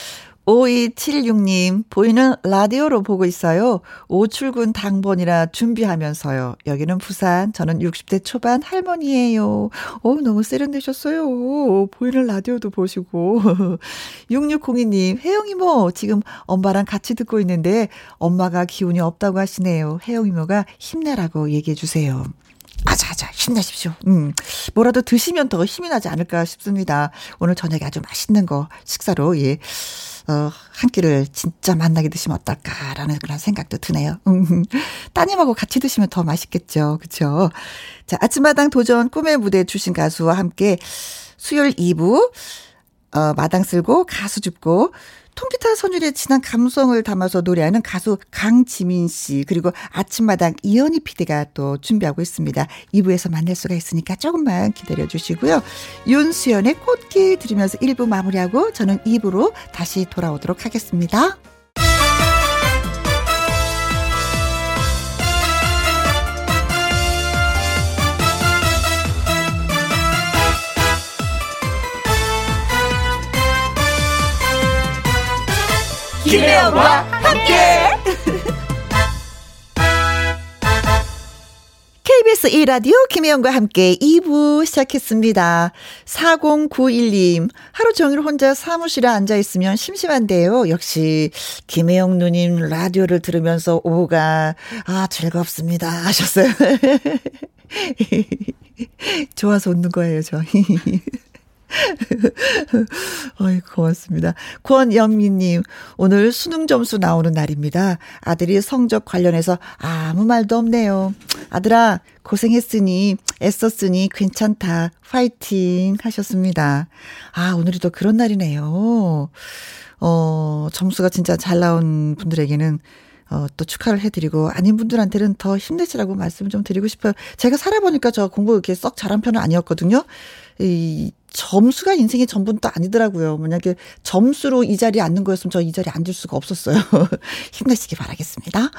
5276님, 보이는 라디오로 보고 있어요. 오출근 당번이라 준비하면서요. 여기는 부산, 저는 60대 초반 할머니예요. 어 너무 세련되셨어요. 보이는 라디오도 보시고. [laughs] 6602님, 혜영 이모, 지금 엄마랑 같이 듣고 있는데, 엄마가 기운이 없다고 하시네요. 혜영 이모가 힘내라고 얘기해주세요. 아자아자 힘내십시오. 음. 뭐라도 드시면 더 힘이 나지 않을까 싶습니다. 오늘 저녁에 아주 맛있는 거 식사로 예. 어, 한 끼를 진짜 만나게 드시면 어떨까라는 그런 생각도 드네요. 음, 따님하고 같이 드시면 더 맛있겠죠. 그쵸? 자, 아침마당 도전 꿈의 무대 주신 가수와 함께 수요일 2부, 어, 마당 쓸고 가수 줍고 통기타 선율의 진한 감성을 담아서 노래하는 가수 강지민 씨 그리고 아침마당 이현희 PD가 또 준비하고 있습니다. 2부에서 만날 수가 있으니까 조금만 기다려 주시고요. 윤수연의 꽃길 들으면서 1부 마무리하고 저는 2부로 다시 돌아오도록 하겠습니다. 김혜영과 함께. KBS 1라디오 김혜영과 함께 2부 시작했습니다. 4091님, 하루 종일 혼자 사무실에 앉아있으면 심심한데요. 역시, 김혜영 누님 라디오를 들으면서 오후가, 아, 즐겁습니다. 하셨어요. [laughs] 좋아서 웃는 거예요, 저. [laughs] 어이, 고맙습니다. 권영민님, 오늘 수능 점수 나오는 날입니다. 아들이 성적 관련해서 아무 말도 없네요. 아들아, 고생했으니, 애썼으니 괜찮다. 파이팅 하셨습니다. 아, 오늘이 또 그런 날이네요. 어, 점수가 진짜 잘 나온 분들에게는 어, 또 축하를 해드리고, 아닌 분들한테는 더 힘내시라고 말씀 좀 드리고 싶어요. 제가 살아보니까 저 공부 이렇게 썩 잘한 편은 아니었거든요. 이, 점수가 인생의 전부는 또 아니더라고요. 만약에 점수로 이 자리에 앉는 거였으면 저 이 자리에 앉을 수가 없었어요. [laughs] 힘내시기 바라겠습니다.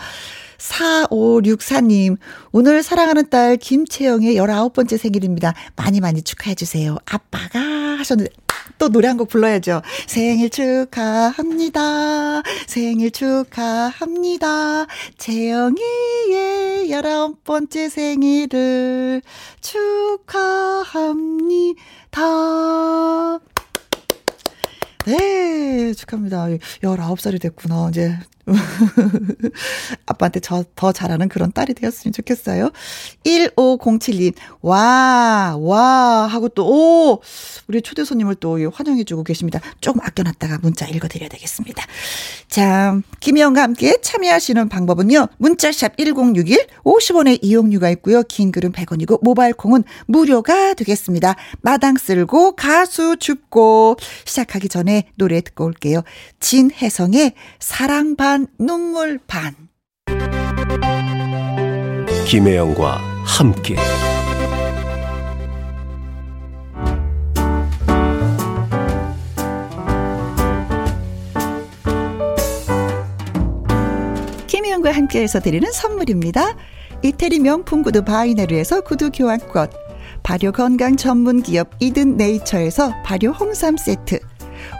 4564님, 오늘 사랑하는 딸 김채영의 19번째 생일입니다. 많이 많이 축하해주세요. 아빠가 하셨는데, 또 노래 한 곡 불러야죠. 생일 축하합니다. 생일 축하합니다. 재영이의 열아홉 번째 생일을 축하합니다. 네, 축하합니다. 19살이 됐구나. 이제 [laughs] 아빠한테 저, 더 잘하는 그런 딸이 되었으면 좋겠어요. 1507님, 와, 와, 하고 또, 오! 우리 초대 손님을 또 환영해주고 계십니다. 조금 아껴놨다가 문자 읽어드려야 되겠습니다. 자, 김희영과 함께 참여하시는 방법은요. 문자샵 1061, 50원의 이용료가 있고요. 긴 글은 100원이고, 모바일 콩은 무료가 되겠습니다. 마당 쓸고, 가수 줍고, 시작하기 전에 노래 듣고 올게요. 진혜성의 사랑 반 반, 눈물 반. 김혜영과 함께. 김혜영과 함께해서 드리는 선물입니다. 이태리 명품 구두 바이네르에서 구두 교환권, 발효 건강 전문 기업 이든 네이처에서 발효 홍삼 세트.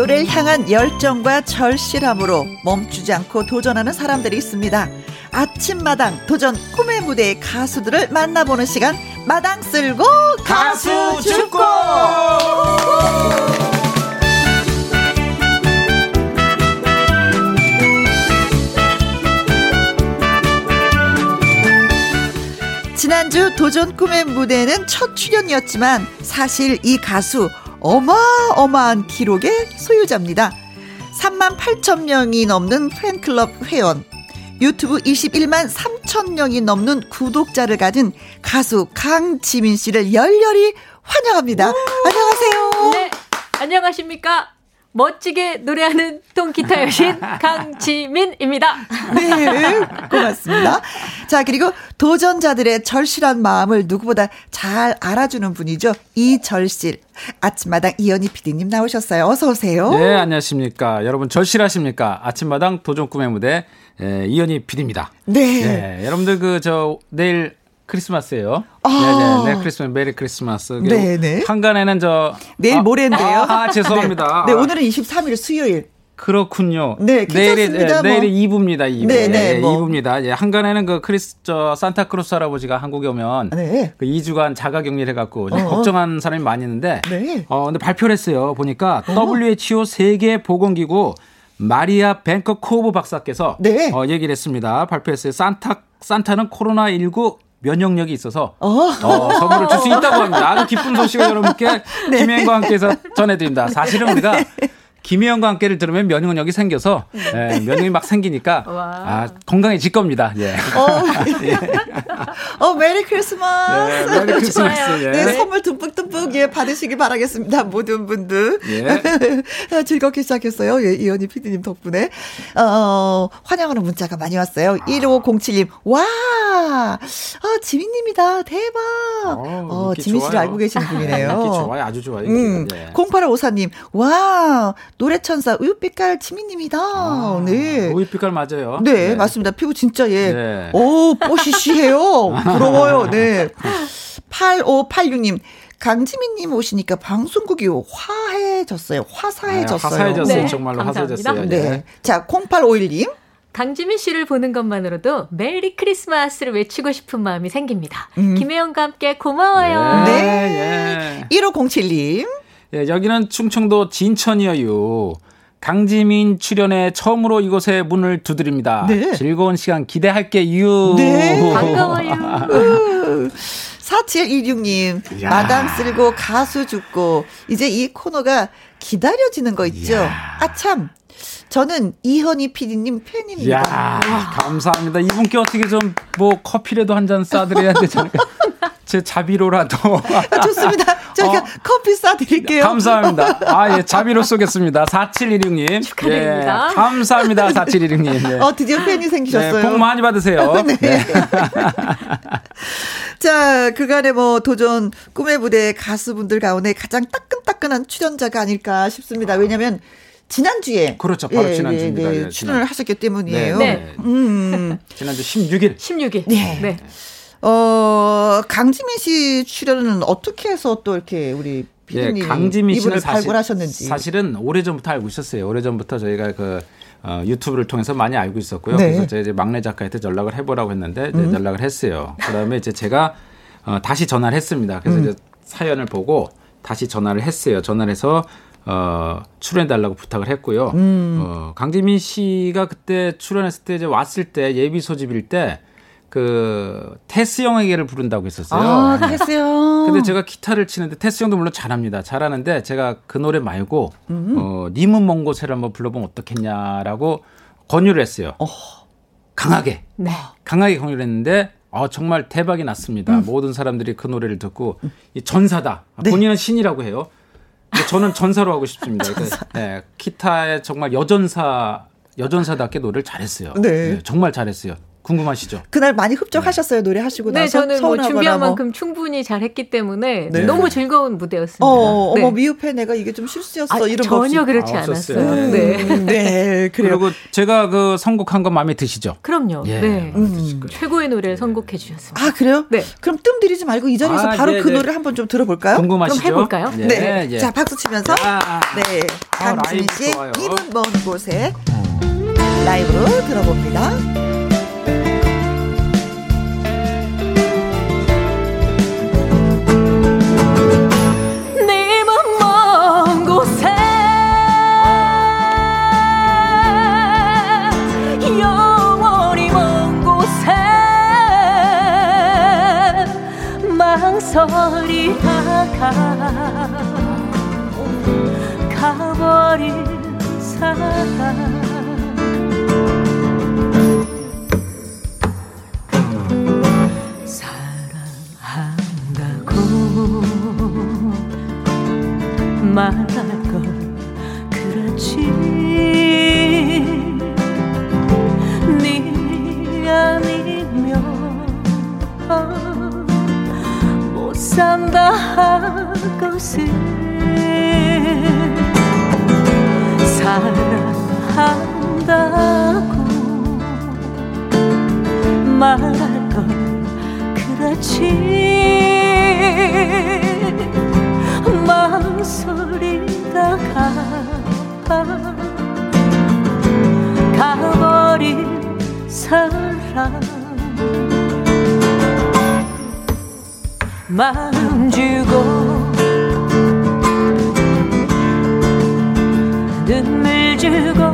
노래를 향한 열정과 절실함으로 멈추지 않고 도전하는 사람들이 있습니다. 아침마당 도전 꿈의 무대의 가수들을 만나보는 시간 마당 쓸고 가수 죽고 지난주 도전 꿈의 무대는 첫 출연이었지만 사실 이 가수 어마어마한 기록의 소유자입니다. 3만 8천 명이 넘는 팬클럽 회원, 유튜브 21만 3천 명이 넘는 구독자를 가진 가수 강지민 씨를 열렬히 환영합니다. 안녕하세요. 네, 안녕하십니까. 멋지게 노래하는 통기타 여신 [laughs] 강지민입니다. 네, 고맙습니다. 자, 그리고 도전자들의 절실한 마음을 누구보다 잘 알아주는 분이죠. 이절실. 아침마당 이현희 PD님 나오셨어요. 어서 오세요. 네, 안녕하십니까. 여러분 절실하십니까? 아침마당 도전 꿈의 무대 예, 이현희 PD입니다. 네. 네. 여러분들 그 저 내일 크리스마스예요. 아. 네네, 네, 크리스마스, Merry Christmas. 네네. 항간에는 저 내일 아, 모레인데요. 아, 죄송합니다. 네, 네, 오늘은 23일 수요일. 그렇군요. 네, 내일이 네, 내일이 2부입니다. 2부. 네, 네, 뭐. 2부입니다. 예, 항간에는 그 크리스 저 산타클로스 할아버지가 한국에 오면 네. 그 2주간 자가 격리를 해 갖고 어. 걱정한 사람이 많이 있는데 네. 어 근데 발표를 했어요. 보니까 어. WHO 세계 보건 기구 마리아 밴 커코브 박사께서 네. 어 얘기를 했습니다. 발표했어요. 산타 산타는 코로나 19 면역력이 있어서 어. 어, 선물을 줄 수 있다고 합니다. 아주 기쁜 소식을 여러분께 [laughs] 네. 김혜영과 함께해서 전해드립니다. 사실은 우리가 김혜영과 함께를 들으면 면역력이 생겨서 예, 면역이 막 생기니까 [laughs] 아, 건강해질 겁니다. 예. 어, [laughs] 예. 어 Merry Christmas. 네, Merry Christmas. 예. 네, 선물 듬뿍듬뿍 예, 받으시기 바라겠습니다. 모든 분들. 예. [laughs] 즐겁게 시작했어요. 예, 이현희 PD님 덕분에. 어, 환영하는 문자가 많이 왔어요. 아. 1507님. 와! 어, 지민님이다. 대박. 어, 어 지민 씨를 알고 계시는 분이네요. 좋아요. 아주 좋아요. 음. 예. 0854님. 와! 노래천사 우유빛깔 지민님이다. 아, 네. 우유빛깔 맞아요. 네, 네, 맞습니다. 피부 진짜 예. 네. 오, 뽀시시해요. [laughs] 부러워요. 네. 8586님. 강지민님 오시니까 방송국이 화해졌어요. 화사해졌어요. 아, 화사해졌어요. 네. 정말로 감사합니다. 화사해졌어요. 네. 네. 자, 0851님. 강지민 씨를 보는 것만으로도 메리 크리스마스를 외치고 싶은 마음이 생깁니다. 음. 김혜영과 함께 고마워요. 네. 네. 예. 1507님. 예, 여기는 충청도 진천이에요. 강지민 출연에 처음으로 이곳에 문을 두드립니다. 네. 즐거운 시간 기대할게요. 네. 반가워요. [laughs] 4726님, 야. 마당 쓸고 가수 죽고, 이제 이 코너가 기다려지는 거 있죠? 야. 아, 참. 저는 이현희 PD님 팬입니다. 야 감사합니다. 이분께 어떻게 좀 뭐 커피라도 한 잔 싸드려야 되지 않을까? [laughs] 제 자비로라도. 아, 좋습니다. 저희가 어, 커피 싸드릴게요. 감사합니다. [laughs] 아, 예, 자비로 쏘겠습니다. 4716님. 축하드립니다. 예, 감사합니다. 4716님. 네. 어, 드디어 팬이 생기셨어요. 네, 복 많이 받으세요. [laughs] 네. 네. 자, 그간의 뭐 도전 꿈의 무대 가수분들 가운데 가장 따끈따끈한 출연자가 아닐까 싶습니다. 왜냐면 지난주에 그렇죠. 바로 예, 지난주입니다. 예, 네, 출연을 하셨기 때문이에요. 네. 네. 음. 지난주 16일. 16일. 네. 네. 어, 강지민 씨 출연은 어떻게 해서 또 이렇게 우리 예, 강지민 씨는 사실, 하셨는지 사실은 오래전부터 알고 있었어요. 오래전부터 저희가 그 어, 유튜브를 통해서 많이 알고 있었고요. 네. 그래서 제 이제 막내 작가한테 연락을 해보라고 했는데 음. 연락을 했어요. 그다음에 이제 제가 어, 다시 전화를 했습니다. 그래서 음. 이제 사연을 보고 다시 전화를 했어요. 전화를 해서 어, 출연해달라고 부탁을 했고요. 음. 어, 강지민 씨가 그때 출연했을 때 이제 왔을 때 예비 소집일 때 그 테스 형에게를 부른다고 했었어요. 아, 테스 형. 근데 제가 기타를 치는데 테스 형도 물론 잘합니다. 잘하는데 제가 그 노래 말고 음. 어 님은 먼 곳에를 한번 불러보면 어떻겠냐라고 권유를 했어요. 어. 강하게. 네. 강하게 권유를 했는데 어, 정말 대박이 났습니다. 음. 모든 사람들이 그 노래를 듣고 이 전사다. 네. 본인은 신이라고 해요. 저는 전사로 하고 싶습니다. 그러니까, 네, 기타에 정말 여전사 여전사답게 노래를 잘했어요. 네. 네 정말 잘했어요. 궁금하시죠? 그날 많이 흡족하셨어요 노래 하시고 네, 나서 저는 뭐 준비한 뭐. 만큼 충분히 잘했기 때문에 네. 너무 즐거운 무대였습니다. 어, 네. 어머 미흡해 내가 이게 좀 실수였어 아, 이런 전혀 그렇지 아, 않았어요. 음, 네, 네 [laughs] 그래요. 그리고 제가 그 선곡한 거 마음에 드시죠? 그럼요. 예, 네, 음. 최고의 노래를 선곡해 주셨습니다. 아 그래요? 네. 그럼 뜸 들이지 말고 이 자리에서 아, 바로 네, 그 네. 노래 한번 좀 들어볼까요? 궁금하시죠? 그럼 해볼까요? 네, 네. 예. 자 박수 치면서 아, 네 강진 씨 이분 먼 곳에 라이브로 들어봅니다. 가버린 사랑. 사랑한다고 말 곳을 사랑한다고 말할 건 그렇지 망설이다가 가버린 사랑. 마음 주고 눈물 주고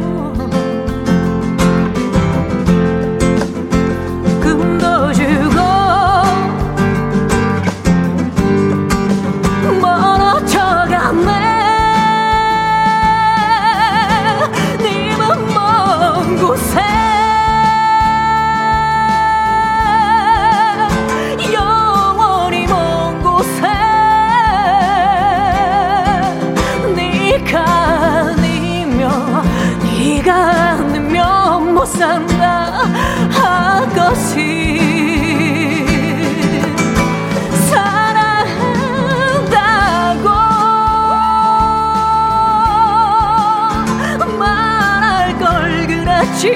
걸 그랬지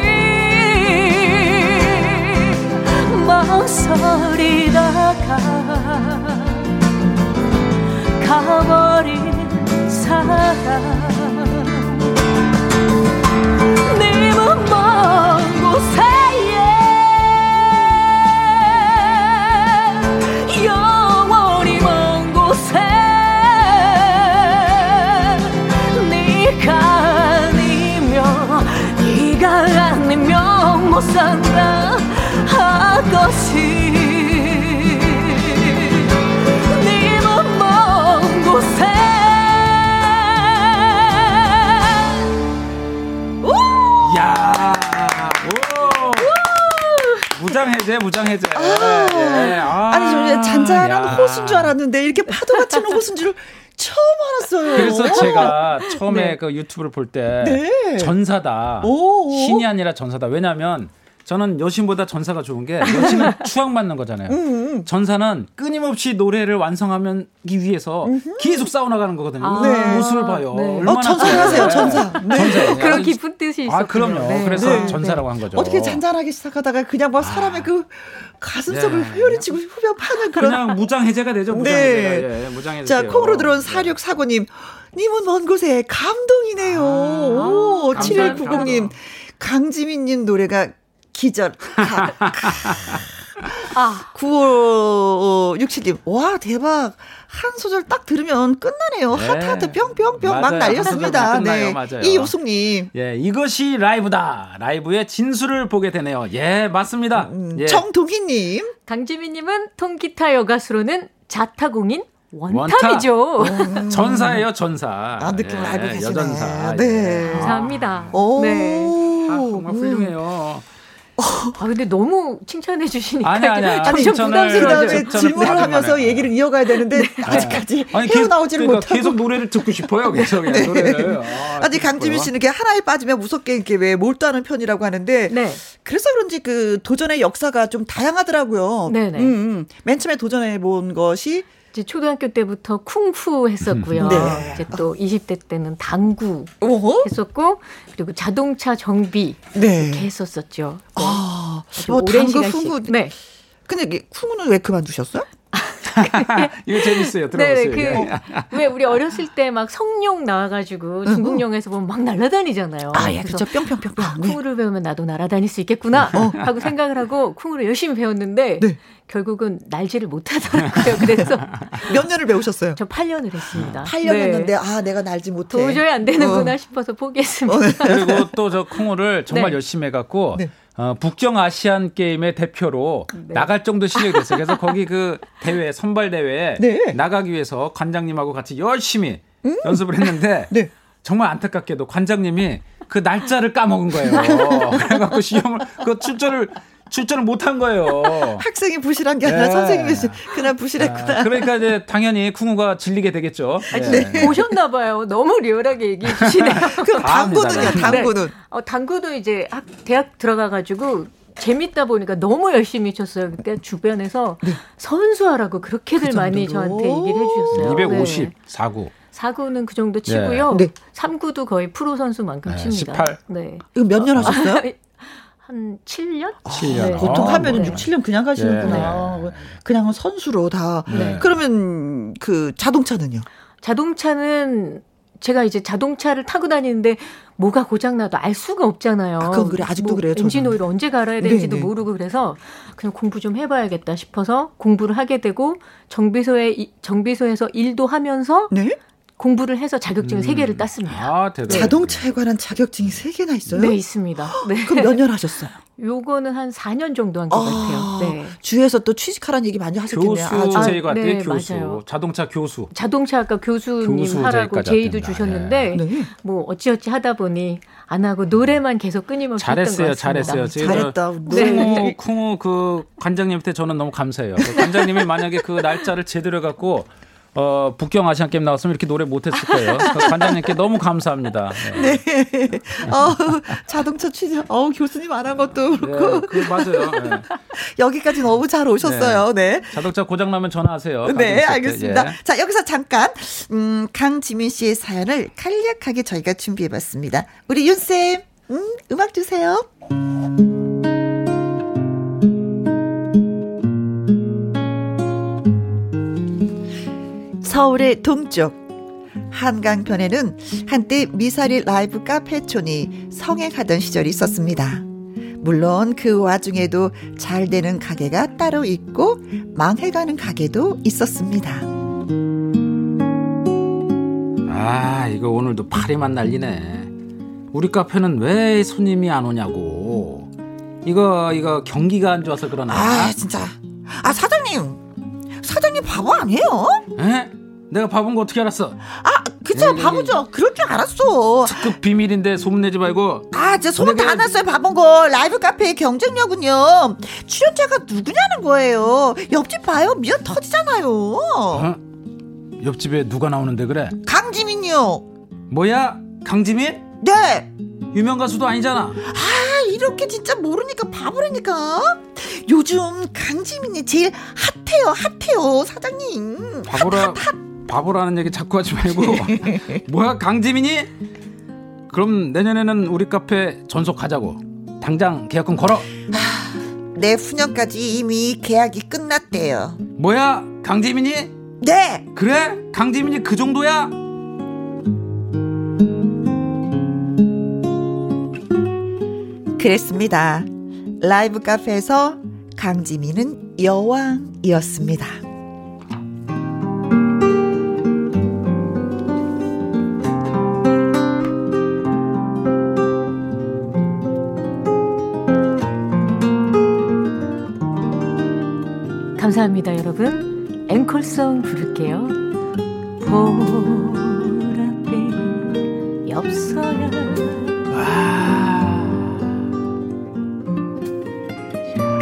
망설이다가 가버린 사랑 산다 곳에 야 무장해제 무장해제 아, 예. 아, 아니 저 잔잔한 야. 호수인 줄 알았는데 이렇게 파도가 치는 호수인 줄 처음 알았어요. 그래서 제가 처음에 네. 그 유튜브를 볼때 네. 전사다. 오, 신이 아니라 전사다. 왜냐하면 저는 여신보다 전사가 좋은 게 여신은 [laughs] 추앙 받는 거잖아요. 음, 음. 전사는 끊임없이 노래를 완성하기 위해서 계속 싸워 나가는 거거든요. 아, 네. 모습을 봐요. 네. 어, 전사하세요, 전사. 네. 전사. 그런 깊은 뜻이 있어요. 아, 그럼요. 네. 그래서 네. 전사라고 한 거죠. 어떻게 잔잔하게 시작하다가 그냥 뭐 사람의 아. 그 가슴속을 네. 회오리치고 후벼 파는 그런. 그냥 무장 해제가 되죠. 무장 네. 해제가. 예, 무장 해제. 자, 콩으로 들어온 4649님. 님은 먼 곳에 감동이네요. 아, 오, 7190님. 강지민님 노래가 기절. [laughs] 아, 9567님. 와, 대박. 한 소절 딱 들으면 끝나네요. 네. 하트 하트 뿅뿅뿅 막 날렸습니다. 네. 맞아요. 이우숙님. 예, 이것이 라이브다. 라이브의 진수를 보게 되네요. 예, 맞습니다. 음, 예. 정동희님. 강지민님은 통기타 여가수로는 자타공인 원탑이죠. 원탑. [laughs] 전사예요, 전사. 아, 느낌 예, 알고 계시네. 여전사. 네. 예. 감사합니다. 오. 네. 아, 정말 훌륭해요. 아 근데 너무 칭찬해 주시니까 아니 아니 아니 그다음에 질문을 하면서 얘기를 이어가야 되는데 네. [laughs] 아직까지 아니, 헤어나오지를 그러니까 못하고 계속 노래를 듣고 싶어요 계속 네. 노래를 아, 니 강지민 씨는 이렇게 하나에 빠지면 무섭게 이렇게 왜 몰두하는 편이라고 하는데 네. 그래서 그런지 그 도전의 역사가 좀 다양하더라고요. 네네. 음, 음. 맨 처음에 도전해 본 것이 이제 초등학교 때부터 쿵푸 했었고요. 네. 이제 또 20대 때는 당구 어허? 했었고 그리고 자동차 정비 네. 이렇게 했었었죠. 네. 아, 뭐 오랜 당구 쿵푸. 네. 근데 쿵푸는 왜 그만두셨어요? [laughs] 이거 재밌어요. 들어보세요. 네, 그, 왜 우리 어렸을 때 막 성룡 나와가지고 중국 영화에서 보면 막 날아다니잖아요. 아, 예, 그렇죠. 뿅뿅뿅뿅. 아, 쿵우를 배우면 나도 날아다닐 수 있겠구나 어. 하고 생각을 하고 쿵우를 열심히 배웠는데 네. 결국은 날지를 못하더라고요. [laughs] 그래서 몇 년을 배우셨어요? 저 8년을 했습니다. 8년 네. 했는데 아 내가 날지 못해. 도저히 안 되는구나 어. 싶어서 포기했습니다. 어. [laughs] 그리고 또 저 콩우를 정말 네. 열심히 해갖고 네. 어, 북경 아시안 게임의 대표로 네. 나갈 정도 실력이 됐어요. 그래서 거기 그 대회 선발 대회에 네. 나가기 위해서 관장님하고 같이 열심히 음. 연습을 했는데 네. 정말 안타깝게도 관장님이 그 날짜를 까먹은 거예요. [laughs] 그래갖고 시험을 그 출전을 출전을 못한 거예요. [laughs] 학생이 부실한 게 아니라 네. 선생님이 그날 부실했구나. 아, 그러니까 이제 당연히 쿵우가 질리게 되겠죠. 네. 네. 보셨나 봐요. 너무 리얼하게 얘기해 주시네. [laughs] 그럼 당구는요, 당구는? 네. 어, 당구도 이제 학, 대학 들어가 가지고 재밌다 보니까 너무 열심히 쳤어요. 그때 주변에서 네. 선수하라고 그렇게들 그 많이 저한테 얘기를 해주셨어요. 250 네. 4구. 4구는 그 정도 치고요. 네. 3구도 거의 프로 선수만큼 칩니다. 18. 네. 이거 몇 년 하셨어요? 한 7년? 7년. 네. 보통 하면은 네. 6, 7년 그냥 가시는구나. 네. 그냥 선수로 다. 네. 그러면 그 자동차는요? 자동차는 제가 이제 자동차를 타고 다니는데 뭐가 고장나도 알 수가 없잖아요. 아, 그건 그래. 아직도 뭐 그래요. 엔진 오일 언제 갈아야 되는지도 네네. 모르고 그래서 그냥 공부 좀 해봐야겠다 싶어서 공부를 하게 되고 정비소에 정비소에서 일도 하면서 네? 공부를 해서 자격증을 세 음. 개를 땄습니다. 아, 네. 자동차에 관한 자격증이 세 개나 있어요? 네, 있습니다. 네. 그럼 몇 년 하셨어요? [laughs] 요거는 한 4년 정도 한것 아, 같아요. 네. 주에서 또 취직하라는 얘기 많이 하셨겠네요. 교수 아, 제의가 네, 교수. 맞아요. 자동차 교수. 자동차 아까 교수님 교수 하라고 제의도 주셨는데 네. 뭐 어찌어찌 하다 보니 안 하고 노래만 계속 끊임없이 잘했어요, 했던 것 잘했어요. 잘했다. 네. 쿵우 쿵우 그 관장님한테 저는 너무 감사해요. 그 관장님이 [laughs] 만약에 그 날짜를 제대로 갖고 어, 북경 아시안 게임 나왔으면 이렇게 노래 못했을 거예요. 관장님께 너무 감사합니다. 네. 네. 어, 자동차 취재, 어, 교수님 안 한 것도 그렇고. 네, 그 맞아요. 네. 여기까지 너무 잘 오셨어요. 네. 네. 자동차 고장 나면 전화하세요. 네, 알겠습니다. 예. 자, 여기서 잠깐 음, 강지민 씨의 사연을 간략하게 저희가 준비해봤습니다. 우리 윤 쌤, 음, 음악 주세요. 서울의 동쪽 한강변에는 한때 미사리 라이브 카페촌이 성행하던 시절이 있었습니다. 물론 그 와중에도 잘 되는 가게가 따로 있고 망해가는 가게도 있었습니다. 아, 이거 오늘도 파리만 날리네. 우리 카페는 왜 손님이 안 오냐고. 이거, 이거 경기가 안 좋아서 그러나? 아, 진짜. 아, 사장님. 사장님 바보 아니에요? 에? 내가 바본 거 어떻게 알았어? 아, 그쵸, 에이. 바보죠. 그럴 줄 알았어. 특급 비밀인데 소문내지 말고. 아, 저 소문 다 났어요, 바본 거. 라이브 카페의 경쟁력은요. 출연자가 누구냐는 거예요. 옆집 봐요. 미연 터지잖아요. 어? 옆집에 누가 나오는데 그래? 강지민이요. 뭐야? 강지민? 네. 유명 가수도 아니잖아. 아, 이렇게 진짜 모르니까 바보라니까. 요즘 강지민이 제일 핫해요, 핫해요, 사장님. 바보라. 핫, 핫, 핫. 바보라는 얘기 자꾸 하지 말고 [laughs] 뭐야 강지민이? 그럼 내년에는 우리 카페 전속하자고 당장 계약금 걸어 내 후년까지 이미 계약이 끝났대요 뭐야 강지민이? 네 그래? 강지민이 그 정도야? 그랬습니다 라이브 카페에서 강지민은 여왕이었습니다 감사합니다, 여러분. 앵콜송 부를게요. 보랏빛 엽서야.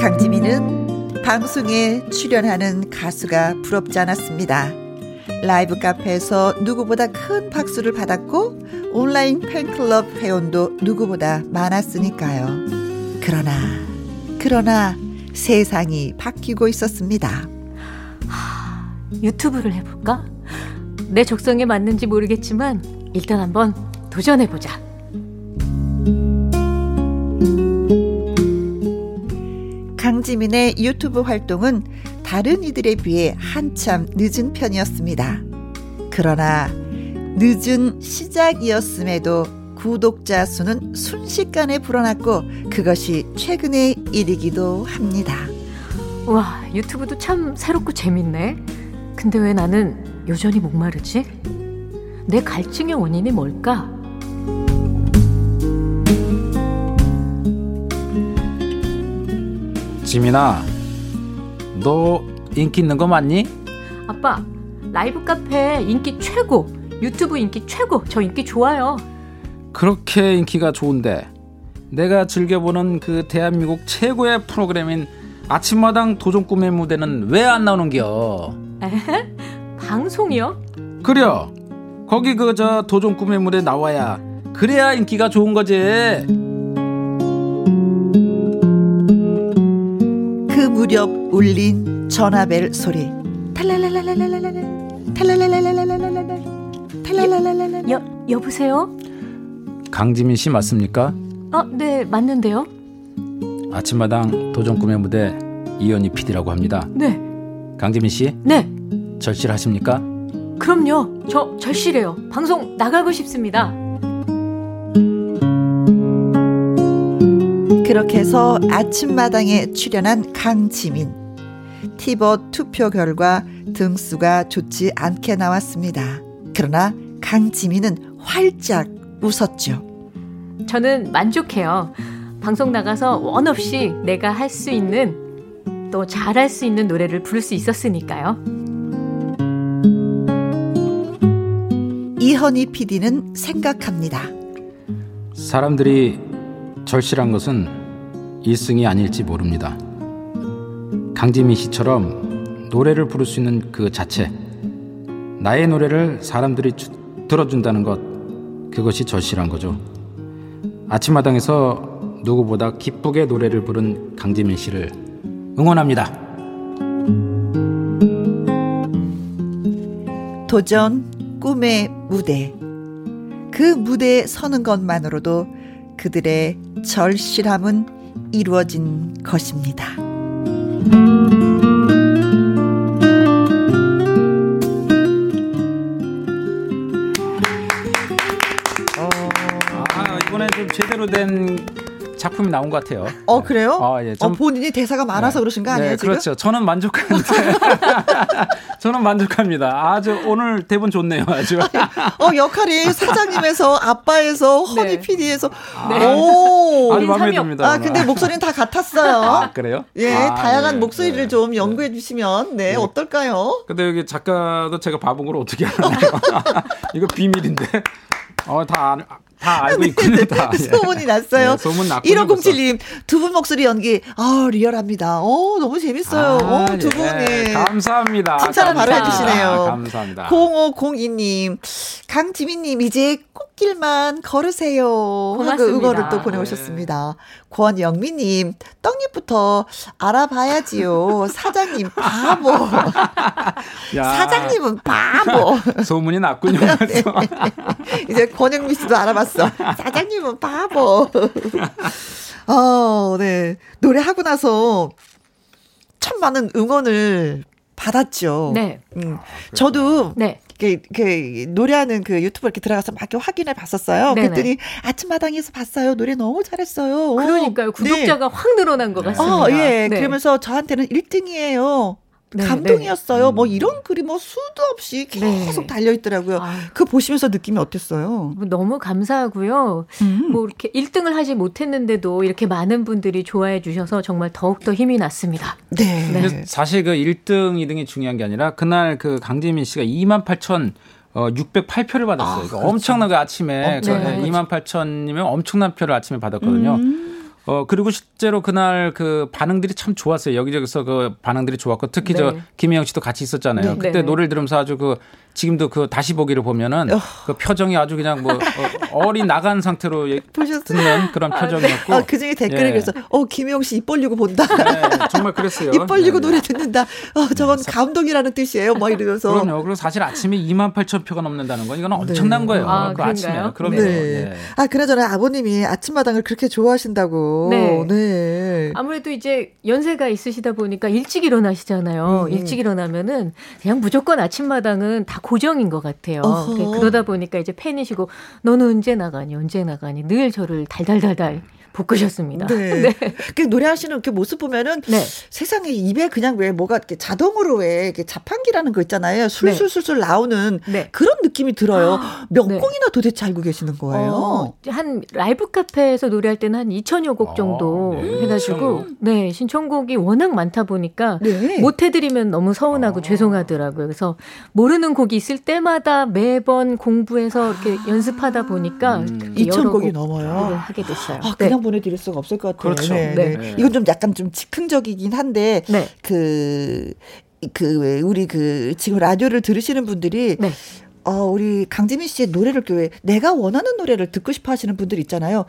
강지민은 방송에 출연하는 가수가 부럽지 않았습니다. 라이브 카페에서 누구보다 큰 박수를 받았고 온라인 팬클럽 회원도 누구보다 많았으니까요. 그러나 그러나 세상이 바뀌고 있었습니다. 하, 유튜브를 해볼까? 내 적성에 맞는지 모르겠지만 일단 한번 도전해보자. 강지민의 유튜브 활동은 다른 이들에 비해 한참 늦은 편이었습니다. 그러나 늦은 시작이었음에도 구독자 수는 순식간에 불어났고 그것이 최근의 일이기도 합니다. 와, 유튜브도 참 새롭고 재밌네. 근데 왜 나는 여전히 목마르지? 내 갈증의 원인이 뭘까? 지민아, 너 인기 있는 거 맞니? 아빠, 라이브 카페 인기 최고, 유튜브 인기 최고, 저 인기 좋아요. 그렇게 인기가 좋은데 내가 즐겨보는 그 대한민국 최고의 프로그램인 아침마당 도전 꿈의 무대는 왜 안 나오는겨? 에? [laughs] 방송이요? 그려. 거기 그 저 도전 꿈의 무대 나와야 그래야 인기가 좋은 거지. 무렵 울린 전화벨 소리. 여, 여보세요? 강지민 씨 맞습니까? 아, 네, 맞는데요. 아침마당 도전 꿈의 무대 이현희 PD라고 합니다. 네. 강지민 씨? 네. 절실하십니까? 그럼요. 저 절실해요. 방송 나가고 싶습니다. 그렇게 해서 아침마당에 출연한 강지민. 티버 투표 결과 등수가 좋지 않게 나왔습니다. 그러나 강지민은 활짝 웃었죠. 저는 만족해요. 방송 나가서 원 없이 내가 할 수 있는 또 잘할 수 있는 노래를 부를 수 있었으니까요. 이현희 PD는 생각합니다. 사람들이 절실한 것은 1승이 아닐지 모릅니다. 강지민 씨처럼 노래를 부를 수 있는 그 자체, 나의 노래를 사람들이 주, 들어준다는 것, 그것이 절실한 거죠. 아침마당에서 누구보다 기쁘게 노래를 부른 강지민 씨를 응원합니다. 도전, 꿈의 무대. 그 무대에 서는 것만으로도 그들의 절실함은 이루어진 것입니다. 작품이 나온 것 같아요. 어 그래요? 어, 예, 좀, 어, 본인이 대사가 많아서 네. 그러신 거 아니에요? 네, 지금? 그렇죠. 저는 만족하는데 [laughs] 저는 만족합니다. 아주 오늘 대본 좋네요. 아주. [laughs] 어 역할이 사장님에서 아빠에서 네. 허니 PD에서 네. 오 아주 마음에 듭니다. 아 근데 목소리는 다 같았어요. 아 그래요? 예 아, 다양한 네, 목소리를 네. 좀 연구해 주시면 네, 어떨까요? 근데 여기 작가도 제가 바본 걸 어떻게 알아요? [laughs] 이거 비밀인데. 어, 다, 다 알고 네, 있군요. 다. 네, 소문이 났어요. 네, 소문 났고. 1507님, 두 분 목소리 연기, 아, 리얼합니다. 어, 너무 재밌어요. 아, 어, 두 분, 예. 감사합니다. 칭찬을 바로 해주시네요. 감사합니다. 0502님, 강지민님, 이제 꽃길만 걸으세요. 고맙습니다. 응원을 또 보내오셨습니다. 네. 권영미님, 떡잎부터 알아봐야지요. [laughs] 사장님, 바보. 사장님은 바보. [laughs] 소문이 났군요. [laughs] 네. 이제 권영미 씨도 알아봤 어. [laughs] 사장님은 바보. [laughs] 어, 네. 노래하고 나서 참 많은 응원을 받았죠. 네. 음. 저도 네. 그, 그 노래하는 그 유튜브 이렇게 들어가서 막 확인해 봤었어요. 네네. 그랬더니 아침마당에서 봤어요. 노래 너무 잘했어요. 그러니까요. 구독자가 네. 확 늘어난 것 같습니다. 어, 예. 네. 그러면서 저한테는 1등이에요. 네, 감동이었어요. 네. 뭐 이런 글이 뭐 수도 없이 계속 네. 달려 있더라고요. 그 보시면서 느낌이 어땠어요? 뭐 너무 감사하고요. 음. 뭐 이렇게 1등을 하지 못했는데도 이렇게 많은 분들이 좋아해 주셔서 정말 더욱 더 힘이 났습니다. 네. 네. 사실 그 1등, 2등이 중요한 게 아니라 그날 그 강재민 씨가 2만 8천 어, 608표를 받았어요. 아, 그렇죠. 엄청나게 아침에 어, 그 네. 2만 8천이면 엄청난 표를 아침에 받았거든요. 음. 어 그리고 실제로 그날 그 반응들이 참 좋았어요. 여기저기서 그 반응들이 좋았고 특히 네. 저 김혜영 씨도 같이 있었잖아요. 네. 그때 네. 노래를 들으면서 아주 그 지금도 그 다시 보기를 보면은 어. 그 표정이 아주 그냥 뭐 어, 리 나간 상태로 예, 듣는 그런 아, 네. 표정이었고. 아, 그 중에 댓글에 예. 그래서 어 김영 씨 입 벌리고 본다. 네, 정말 그랬어요. 입 벌리고 네, 네. 노래 듣는다. 어 저건 네. 감동이라는 뜻이에요. 뭐 이러면서. 그럼요. 그리고 사실 아침에 2만 8천 표가 넘는다는 건 이건 엄청난 거예요. 아, 그 아침에. 그럼요. 네. 예. 아 그나저나 아버님이 아침마당을 그렇게 좋아하신다고. 네. 네. 아무래도 이제 연세가 있으시다 보니까 일찍 일어나시잖아요. 음. 일찍 일어나면은 그냥 무조건 아침마당은 다 고정인 것 같아요. 어허. 그러다 보니까 이제 팬이시고 너는 언제 나가니 언제 나가니 늘 저를 달달달달 볶으셨습니다. 네. [laughs] 네. 그 노래하시는 그 모습 보면은 네. 세상에 입에 그냥 왜 뭐가 이렇게 자동으로 왜 이렇게 자판기라는 거 있잖아요. 술술술술 네. 나오는 네. 그런 느낌이 들어요. 몇 네. 곡이나 도대체 알고 계시는 거예요? 어, 한 라이브 카페에서 노래할 때는 한 2천여 곡 정도 아, 네. 해가지고 네 신청곡이 워낙 많다 보니까 네. 못 해드리면 너무 서운하고 아. 죄송하더라고요. 그래서 모르는 곡이 있을 때마다 매번 공부해서 이렇게 아. 연습하다 보니까 음. 2천 곡이 넘어요. 하게 됐어요. 아, 그냥 보내드릴 수가 없을 것 같아요. 그렇죠. 네, 네. 네. 이건 좀 약간 좀 즉흥적이긴 한데 네. 그. 그, 왜, 우리 그, 지금 라디오를 들으시는 분들이 네. 어, 우리 강지민 씨의 노래를 교회 내가 원하는 노래를 듣고 싶어 하시는 분들 있잖아요.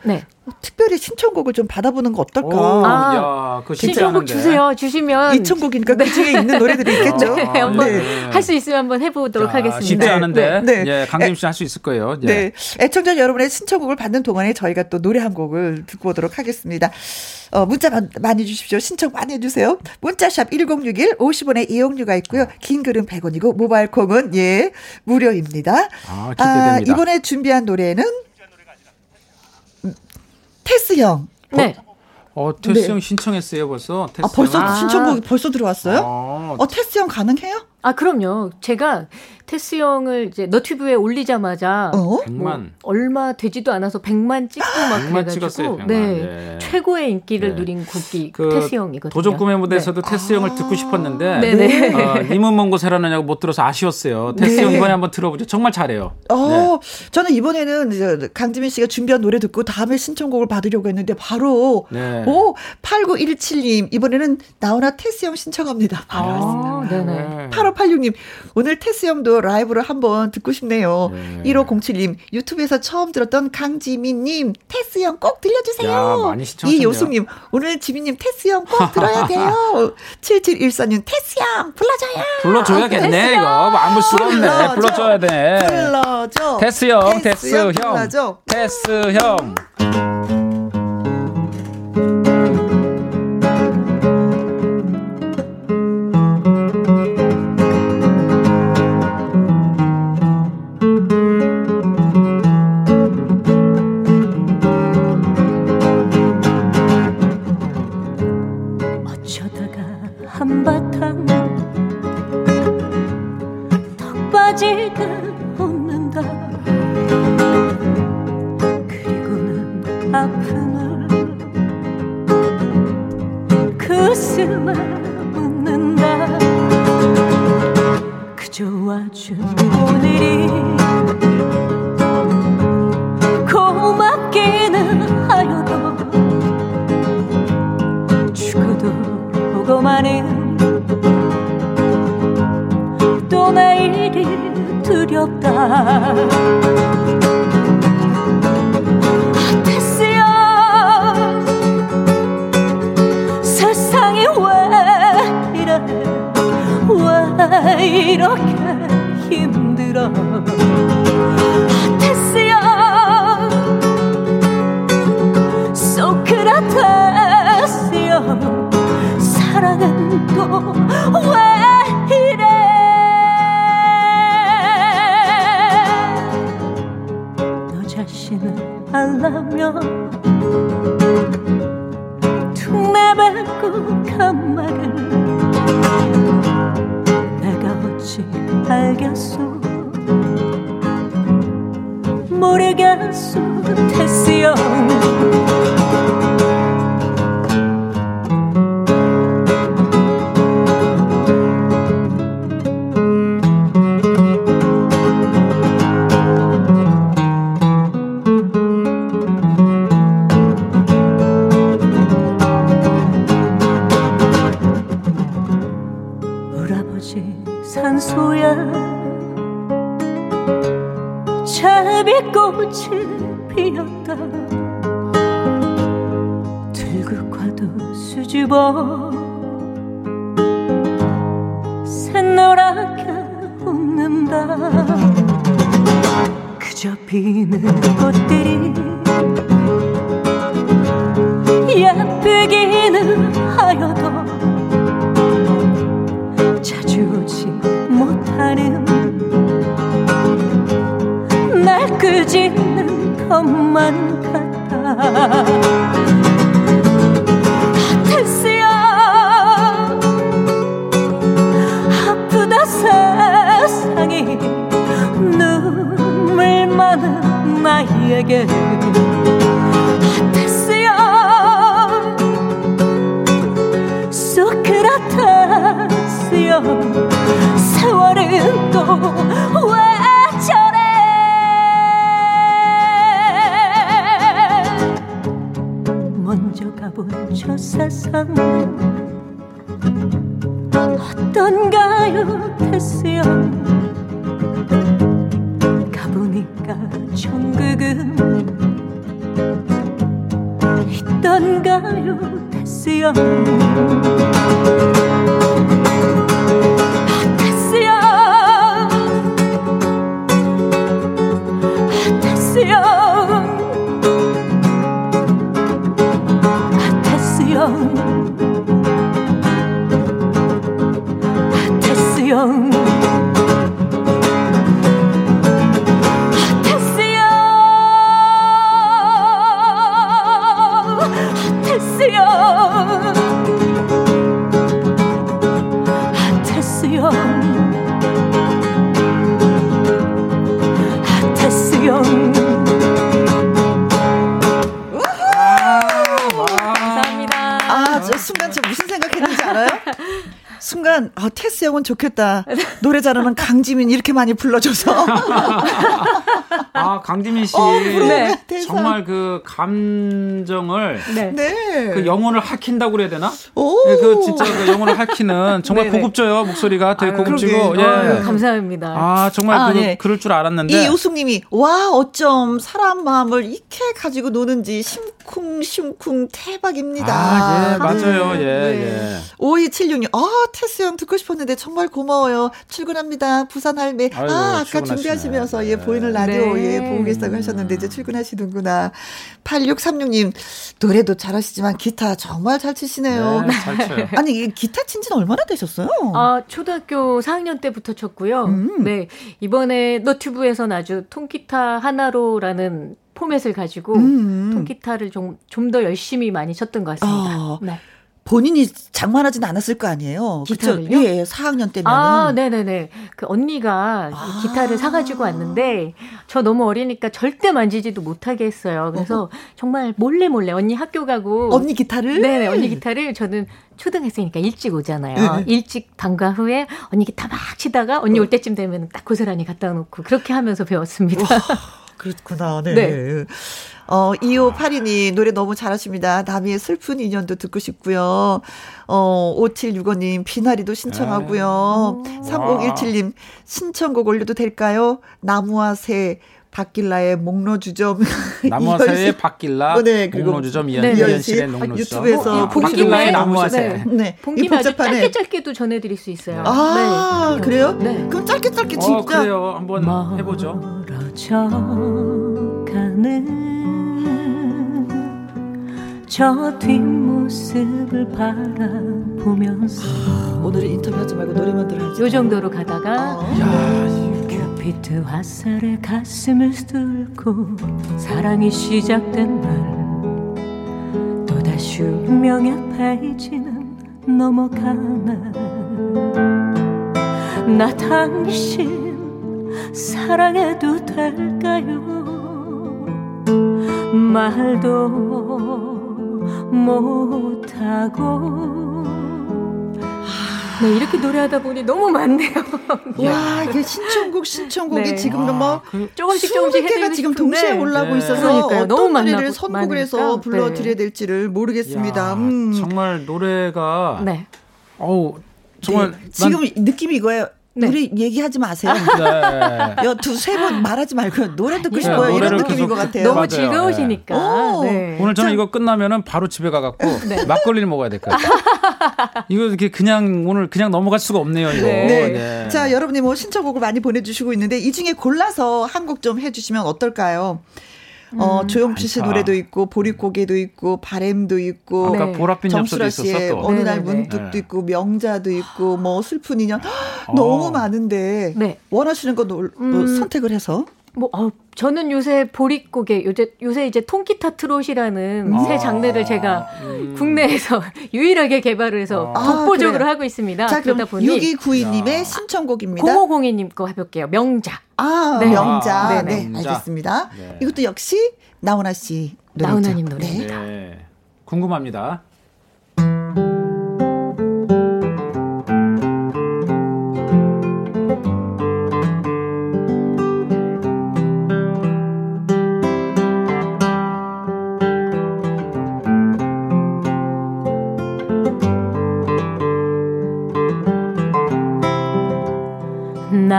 네. 어, 특별히 신청곡을 좀 받아보는 거 어떨까? 오, 아, 야, 신청곡 주세요. 주시면 이천곡이니까 네. 그 중에 있는 노래들이 있겠죠. 네, 한번 네. 할수 있으면 한번 해보도록 자, 하겠습니다. 쉽지 않은데, 네, 네. 예, 강지민 씨할 수 있을 거예요. 예. 네, 애청자 여러분의 신청곡을 받는 동안에 저희가 또 노래 한 곡을 듣고 오도록 하겠습니다. 어, 문자 많이 주십시오. 신청 많이 해주세요. 문자샵 1061 50원의 이용료가 있고요. 긴 글은 100원이고 모바일 콩은 예 무료입니다. 아, 아 이번에 준비한 노래는 테스 형. 네. 어, 테스 네. 형 신청했어요, 벌써. 테스 아, 벌써 아. 신청곡 벌써 들어왔어요? 아. 어, 테스 형 가능해요? 아, 그럼요. 제가 테스 형을 이제 너튜브에 올리자마자 어? 100만 뭐 얼마 되지도 않아서 100만 찍고 막 그래가지고 찍었어요, 네, 네. 최고의 인기를 네. 누린 곡이 그 테스 형이거든요. 도전 꿈의 무대에서도 네. 테스 형을 아~ 듣고 싶었는데 네네. 어, 님은 먼 곳에 하느냐고 못 들어서 아쉬웠어요. 테스 네. 형 이번에 한번 들어보죠. 정말 잘해요. 어, 네. 저는 이번에는 강지민 씨가 준비한 노래 듣고 다음에 신청곡을 받으려고 했는데 바로 네. 오 8917님 이번에는 나훈아 테스 형 신청합니다. 바로 아, 왔습니다. 8586님 오늘 테스 형도 라이브를 한번 듣고 싶네요. 네. 1507님, 유튜브에서 처음 들었던 강지민님, 테스 형 꼭 들려주세요. 야, 많이 이우숙님, 오늘 지민님 테스 형 꼭 들어야 돼요. 7714님, 테스 형 불러줘요. 불러줘야겠네, 이거. 없네. 불러줘야 돼. 불러줘. 테스 형, 테스, 테스 형. 불러줘. 테스 형. 극화도 수줍어. 샛노랗게 웃는다. 그저 비는 꽃들이 예쁘기는 하여도 자주 오지 못하는 날 끄지는 것만 같아. 너에게 어땠어요? 소크라테스요. 세월은 또 왜 저래? 먼저 가본 저 세상 어떤가요? 테스요. 있 좋겠다. 노래 잘하는 강지민 이렇게 많이 불러줘서. [laughs] 아 강지민 씨 어, 네. 정말 그 감정을 네. 네. 그 영혼을 할킨다고 그래야 되나? 네, 그 진짜 그 영혼을 할키는 [laughs] 정말 네네. 고급져요 목소리가 되게 아유, 고급지고 예 아유, 감사합니다. 아 정말 아, 그, 네. 그럴 줄 알았는데 이우숙 님이 와 어쩜 사람 마음을 이렇게 가지고 노는지 심 쿵심쿵 대박입니다. 아, 예 맞아요 네. 예 예. 5276님 아 테스 형 듣고 싶었는데 정말 고마워요. 출근합니다 부산 할매. 아유, 아 아까 준비하시면서 예 보이는 라디오 네. 예 보고 계시다고 하셨는데 이제 출근하시는구나. 8636님 노래도 잘하시지만 기타 정말 잘 치시네요. 네, 잘 쳐요. [laughs] 아니 기타 친 지는 얼마나 되셨어요? 아 초등학교 4학년 때부터 쳤고요. 음. 네 이번에 너튜브에서는 아주 통기타 하나로라는 포맷을 가지고 음. 통기타를 좀 좀 더 열심히 많이 쳤던 것 같습니다. 아. 네. 본인이 장만하진 않았을 거 아니에요. 기타를요? 그쵸? 예, 4학년 때면. 아, 네네네. 그 언니가 아. 기타를 사가지고 왔는데, 저 너무 어리니까 절대 만지지도 못하게 했어요. 그래서 어허. 정말 몰래 몰래 언니 학교 가고. 언니 기타를? 네네, 언니 기타를 저는 초등학생이니까 일찍 오잖아요. 네 일찍 방과 후에 언니 기타 막 치다가 언니 어. 올 때쯤 되면 딱 고스란히 갖다 놓고 그렇게 하면서 배웠습니다. [laughs] 그렇구나. 네. 네. 어, 2582님, 노래 너무 잘하십니다. 나미의 슬픈 인연도 듣고 싶고요. 어, 5765님, 비나리도 신청하고요. 네. 3017님, 신청곡 올려도 될까요? 나무와 새, 박길라의 목로주점. 나무새의 [laughs] 박길라, 어, 네, 목로주점 이현, 이현실의 목로주점. 유튜브에서 어, 박길라의 나무새. 네. 네. 아주 짧게 짧게도 전해드릴 수 있어요. 아, 네. 그래요? 네. 그럼 짧게 짧게 진짜. 어, 그래요. 한번 해보죠. 가는 저 뒷모습을 바라보면서 오늘은 인터뷰하지 말고 노래만 들어야지. 요 정도로 가다가 어. 야, 큐피트 화살에 가슴을 뚫고 사랑이 시작된 날 또다시 운명의 페이지는 넘어가나 나 당신 사랑해도 될까요? 말도 못하고 네, 이렇게 노래하다 보니 너무 많네요. [laughs] 와, 이게 신청곡, 신청곡이 네. 지금 뭐그 조금씩 조금씩 개가 지금 동시에 올라오고 네. 있어서 그러니까요. 어떤 너무 노래를 선곡을 해서 불러드려야 네. 될지를 모르겠습니다. 야, 음. 정말 노래가 네. 어우 정말 네. 지금 느낌이 이거예요. 네. 우리 얘기하지 마세요. [laughs] 네. 두세 번 말하지 말고 노래 듣고 네, 싶어요. 이런 느낌인 것 같아요. 너무 맞아요. 즐거우시니까. 네. 오늘 저는 자, 이거 끝나면은 바로 집에 가갖고 [laughs] 네. 막걸리를 먹어야 될 것 같아요. [laughs] 이거 이렇게 그냥 오늘 그냥 넘어갈 수가 없네요. 이거. 네. 자, 여러분이 뭐 신청곡을 많이 보내주시고 있는데 이 중에 골라서 한 곡 좀 해주시면 어떨까요? 어, 음. 조용필 씨 노래도 있고 보릿고개도 있고 바램도 있고 아까 네. 보랏빛 정수라 씨의 어느 날 문득도 있고 명자도 있고 뭐 슬픈 인연 [gasps] 너무 어. 많은데 네. 원하시는 거 음. 뭐 선택을 해서 뭐, 어, 저는 요새 보릿고개, 요새, 요새 이제 통기타 트롯이라는 음. 새 장르를 제가 음. 국내에서 [laughs] 유일하게 개발을 해서 아, 독보적으로 아, 하고 있습니다. 자, 그러다 보니. 6292님의 신청곡입니다. 0502님 거 해볼게요. 명작. 아, 네. 명작. 아, 네, 네. 알겠습니다. 네. 이것도 역시 나훈아 씨 노래죠. 나훈아님 노래입니다. 네. 궁금합니다.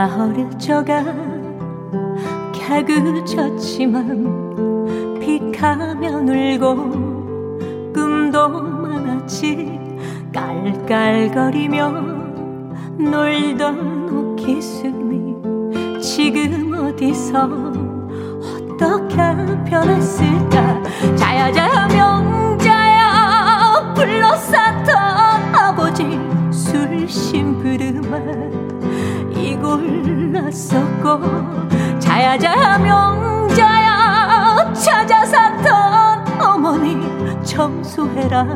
나 어릴 적아 해그쳤지만 픽하면 울고 꿈도 많았지. 깔깔거리며 놀던 오키스미 지금 어디서 어떻게 변했을까? 자야자야 명자야 불러쌌 이골났었고 자야자야 명자야 찾아 샀던 어머니 청소해라.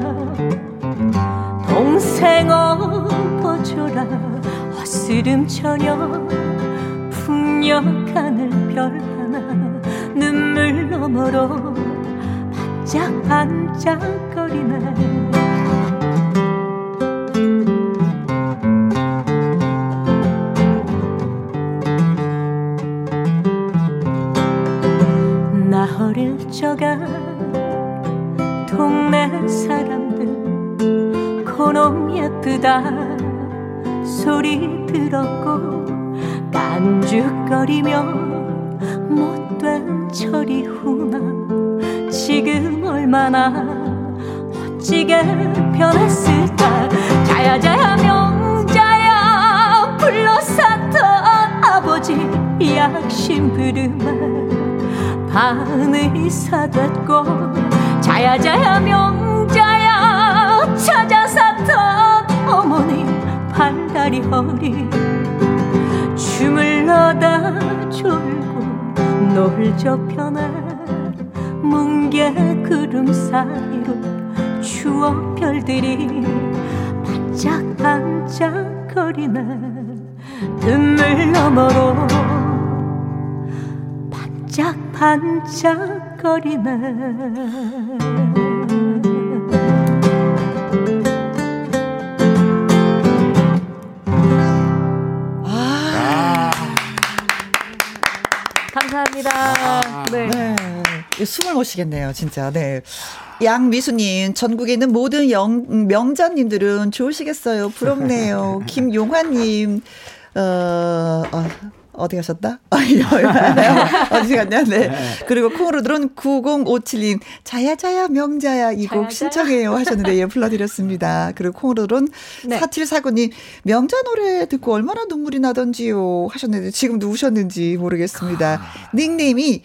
동생 엎어줘라. 어스름 저녁 풍력 하늘 별 하나 눈물 너머로 반짝반짝거리네 적아 동네 사람들 그놈 예쁘다 소리 들었고 깐죽거리며 못된 철이 후나 지금 얼마나 멋지게 변했을까. 자야자야 명자야 불러쌌던 아버지 약심 부르마 반의사 됐고 자야자야 명자야 찾아 샀던 어머니 팔다리 허리. 주물러다 졸고 놀저 편에 뭉게 구름 사이로 추억 별들이 반짝반짝거리네. 눈물 너머로 반짝 반짝거리네 아. 감사합니다. 아. 네. 네. 숨을 못 쉬겠네요, 진짜. 네. 양미수님, 전국에 있는 모든 영, 명자님들은 좋으시겠어요. 부럽네요. [laughs] 김용환님, 어, 어, 어디 가셨다? [laughs] 아, [laughs] 어디 갔냐? 네. 네. 그리고 콩으로 들은 9057님, 자야자야 명자야 이 곡 신청해요 하셨는데 예, 불러드렸습니다. 그리고 콩으로 들은 네. 4749님, 명자 노래 듣고 얼마나 눈물이 나던지요 하셨는데 지금 누우셨는지 모르겠습니다. 아. 닉네임이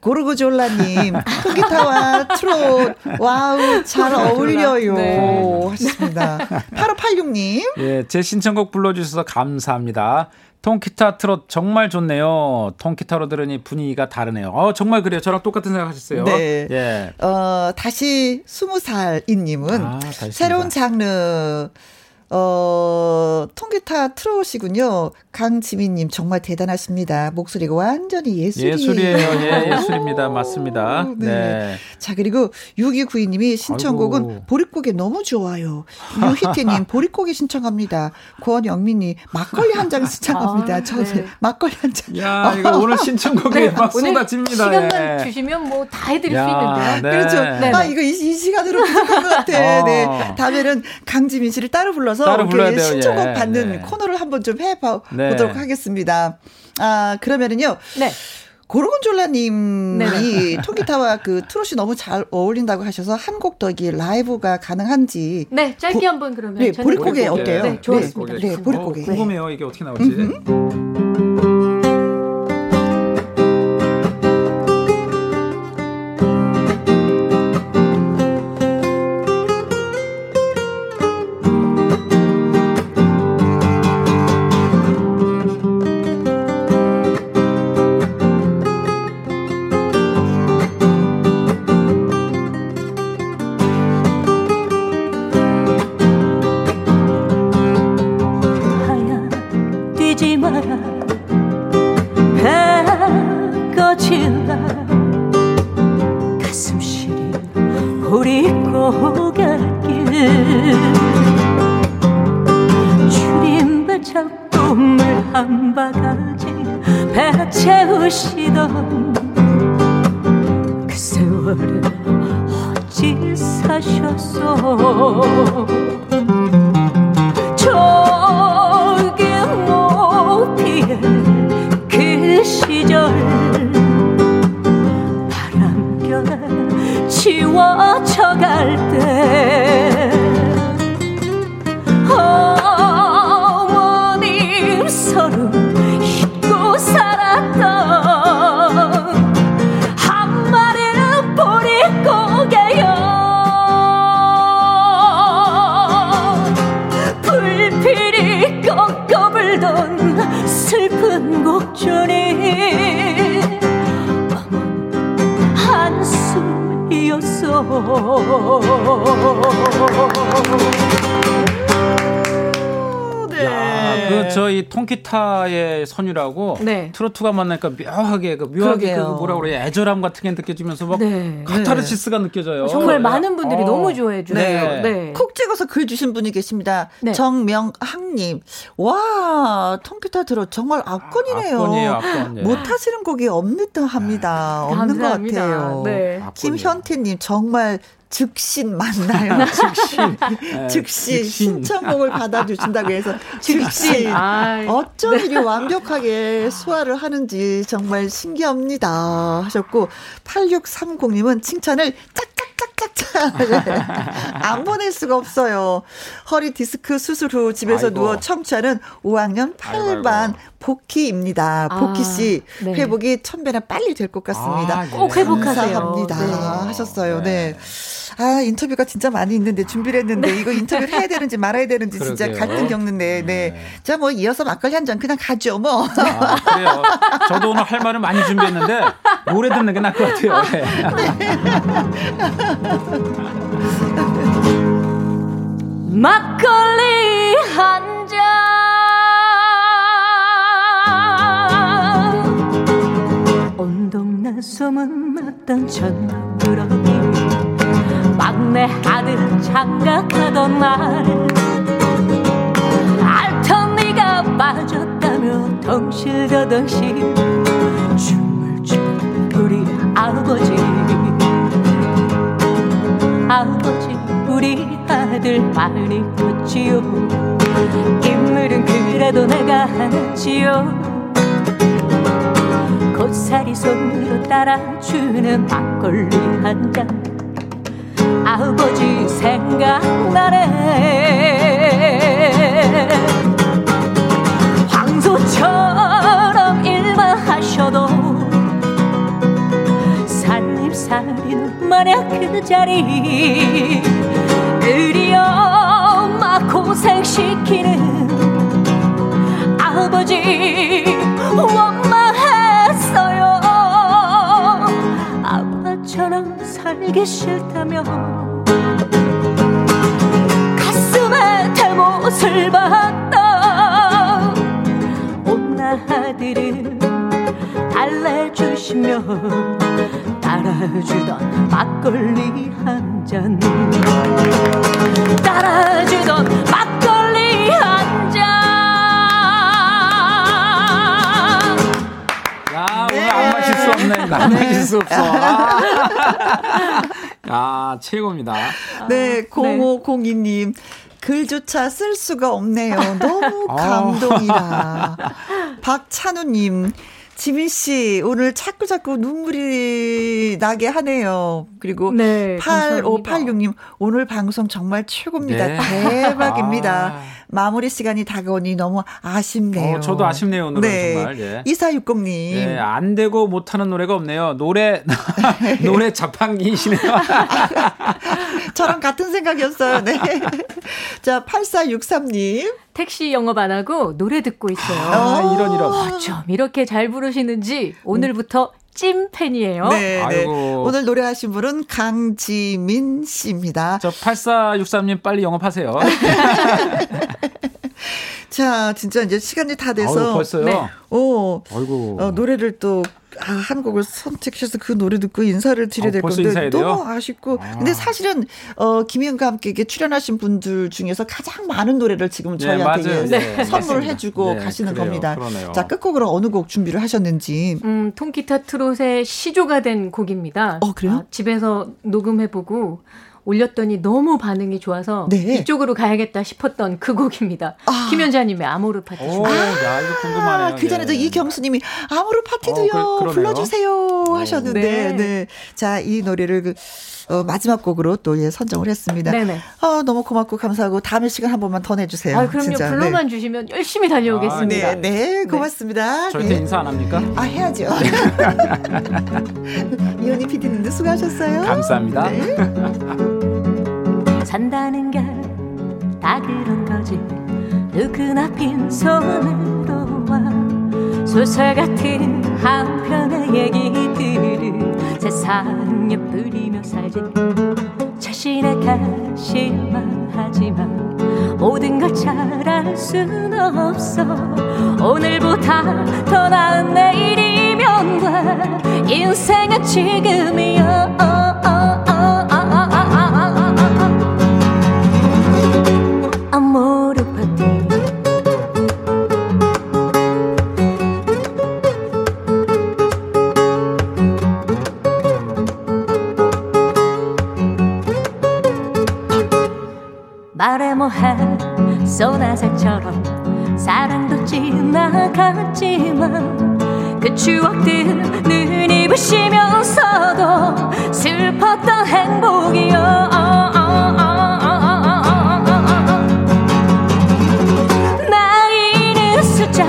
고르고졸라님, 통기타와 트롯, 와우, 잘 어울려요. 네. 하셨습니다. [laughs] 8586님. 예, 제 신청곡 불러주셔서 감사합니다. 통기타 트롯 정말 좋네요. 통기타로 들으니 분위기가 다르네요. 어, 정말 그래요. 저랑 똑같은 생각 하셨어요. 네. 예. 어, 다시 20살이님은 아, 새로운 장르, 어, 통기타 트롯이군요. 강지민님 정말 대단하십니다. 목소리가 완전히 예술이에요. 예술이에요. 예, [laughs] 예술입니다. 맞습니다. 네. 네. 자, 그리고 6292님이 신청곡은 아이고. 보릿고개 너무 좋아요. 유희태님 [laughs] 보릿고개 신청합니다. 권영민이 막걸리 한잔 신청합니다. 아, 저 네. 막걸리 한 잔. 야, 이거 오늘 신청곡이 네, 막 쏟아집니다. 시간만 예. 주시면 뭐 다 해드릴 야, 수 있는데요. 네. 그렇죠. 네, 아, 네. 이거 이, 이 시간으로 부족한 것 같아. 어. 네. 다음에는 강지민 씨를 따로 불러 서 따로 신청곡 예. 받는 네. 코너를 한번 좀 해봐. 네. 보도록 하겠습니다. 아, 그러면은요. 네. 고르곤졸라님이 [laughs] 통기타와 그 트롯이 너무 잘 어울린다고 하셔서 한 곡 더 이게 라이브가 가능한지. 네, 짧게 보, 한번 그러면. 네, 보릿고개 어때요? 네, 좋습니다. 네, 네 보릿고개. 어, 궁금해요. 이게 어떻게 나올지. 음흠. 트로트가 만나니까 묘하게 그 묘하게 그 뭐라 그래 애절함 같은 게 느껴지면서 막 네. 카타르시스가 느껴져요. 정말 많은 분들이 어. 너무 좋아해 주세요. 네. 네. 콕 찍어서 글 주신 분이 계십니다. 네. 정명학님, 와 통기타 들어 정말 압권이네요. 압권이에요, 압권. 못 하시는 곡이 없는 듯합니다. 없는 감사합니다. 것 같아요. 네. 김현태님 정말 즉신 맞나요? [laughs] 즉신. 네, [laughs] 즉시 신청곡을 받아주신다고 해서 [laughs] 즉신. 어쩜 네. 이리 완벽하게 소화를 하는지 정말 신기합니다. 하셨고, 8630님은 칭찬을 짝짝짝짝짝. 안 보낼 수가 없어요. 허리 디스크 수술 후 집에서 아이고. 누워 청취하는 5학년 8반 아이고. 복희입니다. 복희 씨 아, 네. 회복이 천배나 빨리 될 것 같습니다. 아, 네. 꼭 회복하세요. 감사합니다. 네. 하셨어요. 네. 네. 아, 인터뷰가 진짜 많이 있는데 준비를 했는데 네. 이거 인터뷰를 해야 되는지 말아야 되는지 진짜 갈등 겪는데. 네. 네. 자, 뭐 이어서 막걸리 한 잔 그냥 가죠, 뭐. 아, 그래요. 저도 오늘 할 말은 많이 준비했는데 노래 듣는 게 나을 것 같아요. 네. [laughs] 막걸리 한 잔. 온동네 소문 났던 전부러기 막 내 아들 장가가던 날. 알턴 네가 빠졌다며 덩실더덩실 춤을 추는 우리 아버지. 아버지 우리 아들 많이 컸지요. 인물은 그래도 내가 하지요. 고사리 손으로 따라주는 막걸리 한 잔 아버지 생각나네. 황소처럼 일만 하셔도 살림살이는 만약 그 자리 우리 엄마 고생시키는 아버지 원망 아빠처럼 살기 싫다며 가슴에 대못을 박다. 온나들은 달래주시며 따라주던 막걸리 한 잔. 따라주던 막걸리 없네 안 마실 수 없어 아. [laughs] 아, 최고입니다. 네, 0502님. 글조차 쓸 수가 없네요. 너무 아. 감동이라. 박찬우님, 지민 씨, 오늘 자꾸 자꾸 눈물이 나게 하네요. 그리고 네, 8586님, 오늘 방송 정말 최고입니다. 네. 대박입니다. 아. 마무리 시간이 다가오니 너무 아쉽네요. 어, 저도 아쉽네요, 오늘은 네. 정말. 예. 2460님. 네, 안 되고 못하는 노래가 없네요. 노래, [laughs] 노래 자판기시네요. [laughs] 저랑 같은 생각이었어요. 네. [laughs] 자, 8463님. 택시 영업 안 하고 노래 듣고 있어요. 아, 이런, 이런. 어쩜 이렇게 잘 부르시는지 오늘부터 찐팬이에요. 네, 네. 오늘 노래하신 분은 강지민 씨입니다. 저 8463님 빨리 영업하세요. [laughs] 자, 진짜 이제 시간이 다 돼서. 아유, 벌써요? 네. 오, 아이고. 어, 노래를 또 아, 한 곡을 선택해서 그 노래 듣고 인사를 드려야 될 어, 건데 너무 아쉽고 아. 근데 사실은 어 김희영과 함께 출연하신 분들 중에서 가장 많은 노래를 지금 네, 저희한테 네, 네, 선물을 해주고 네, 가시는 그래요, 겁니다. 그러네요. 자 끝곡으로 어느 곡 준비를 하셨는지. 음 통기타 트롯의 시조가 된 곡입니다. 어 그래요? 아, 집에서 녹음해보고 올렸더니 너무 반응이 좋아서 네. 이쪽으로 가야겠다 싶었던 그 곡입니다. 아. 김현자님의 아모르 파티. 오, 야, 이거 궁금하네요. 아, 그 전에도 네. 이경수님이 아모르 파티도요 어, 그, 불러주세요 어. 하셨는데, 네. 네. 자, 이 노래를 그 어, 마지막 곡으로 또 예, 선정을 했습니다. 네네. 아, 너무 고맙고 감사하고 다음에 시간 한 번만 더 내주세요. 아, 그럼요. 진짜. 불러만 네. 주시면 열심히 달려오겠습니다. 아, 네, 네, 고맙습니다. 저한테 네. 인사 안 합니까? 아, 해야죠. [laughs] 이현희 PD님도 수고하셨어요. 감사합니다. 네. [laughs] 산다는 게 다 그런 거지 누구나 빈손으로 와 소설 같은 한편의 얘기들을 세상에 뿌리며 살지. 자신의 가실만 하지만 모든 걸 잘할 순 없어. 오늘보다 더 나은 내일이면 돼. 인생은 지금이야 추억들 눈이 부시면서도 슬펐던 행복이여. 나이는 숫자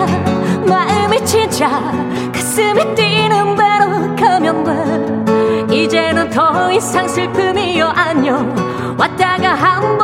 마음이 진짜. 가슴이 뛰는 대로 가면 돼 이제는 더 이상 슬픔이여. 안녕. 왔다가 한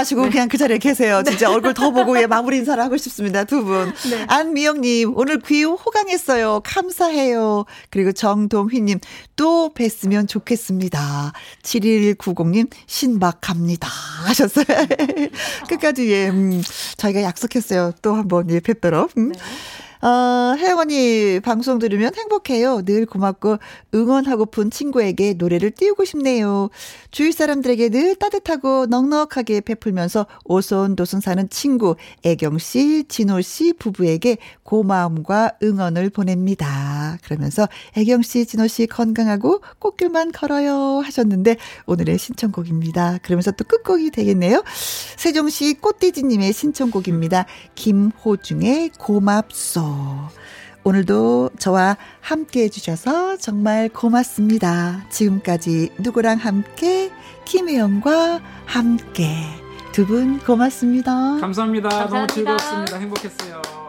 마시고 네. 그냥 그 자리에 계세요. 진짜 얼굴 더 보고 예, 마무리 인사를 하고 싶습니다. 두 분. 네. 안미영님, 오늘 귀 호강했어요. 감사해요. 그리고 정동휘님, 또 뵀으면 좋겠습니다. 7190님, 신박 갑니다. 하셨어요. [laughs] 끝까지, 예, 음, 저희가 약속했어요. 또 한번 예, 뵙도록. 음. 네. 어, 혜영 언니 방송 들으면 행복해요. 늘 고맙고 응원하고픈 친구에게 노래를 띄우고 싶네요. 주위 사람들에게 늘 따뜻하고 넉넉하게 베풀면서 오손도손 사는 친구 애경 씨, 진호 씨 부부에게 고마움과 응원을 보냅니다. 그러면서 애경 씨, 진호 씨 건강하고 꽃길만 걸어요 하셨는데 오늘의 신청곡입니다. 그러면서 또 끝곡이 되겠네요. 세종시 꽃돼지님의 신청곡입니다. 김호중의 고맙소. 오늘도 저와 함께 해주셔서 정말 고맙습니다. 지금까지 누구랑 함께, 김혜영과 함께. 두 분 고맙습니다. 감사합니다. 감사합니다. 너무 즐거웠습니다. 행복했어요.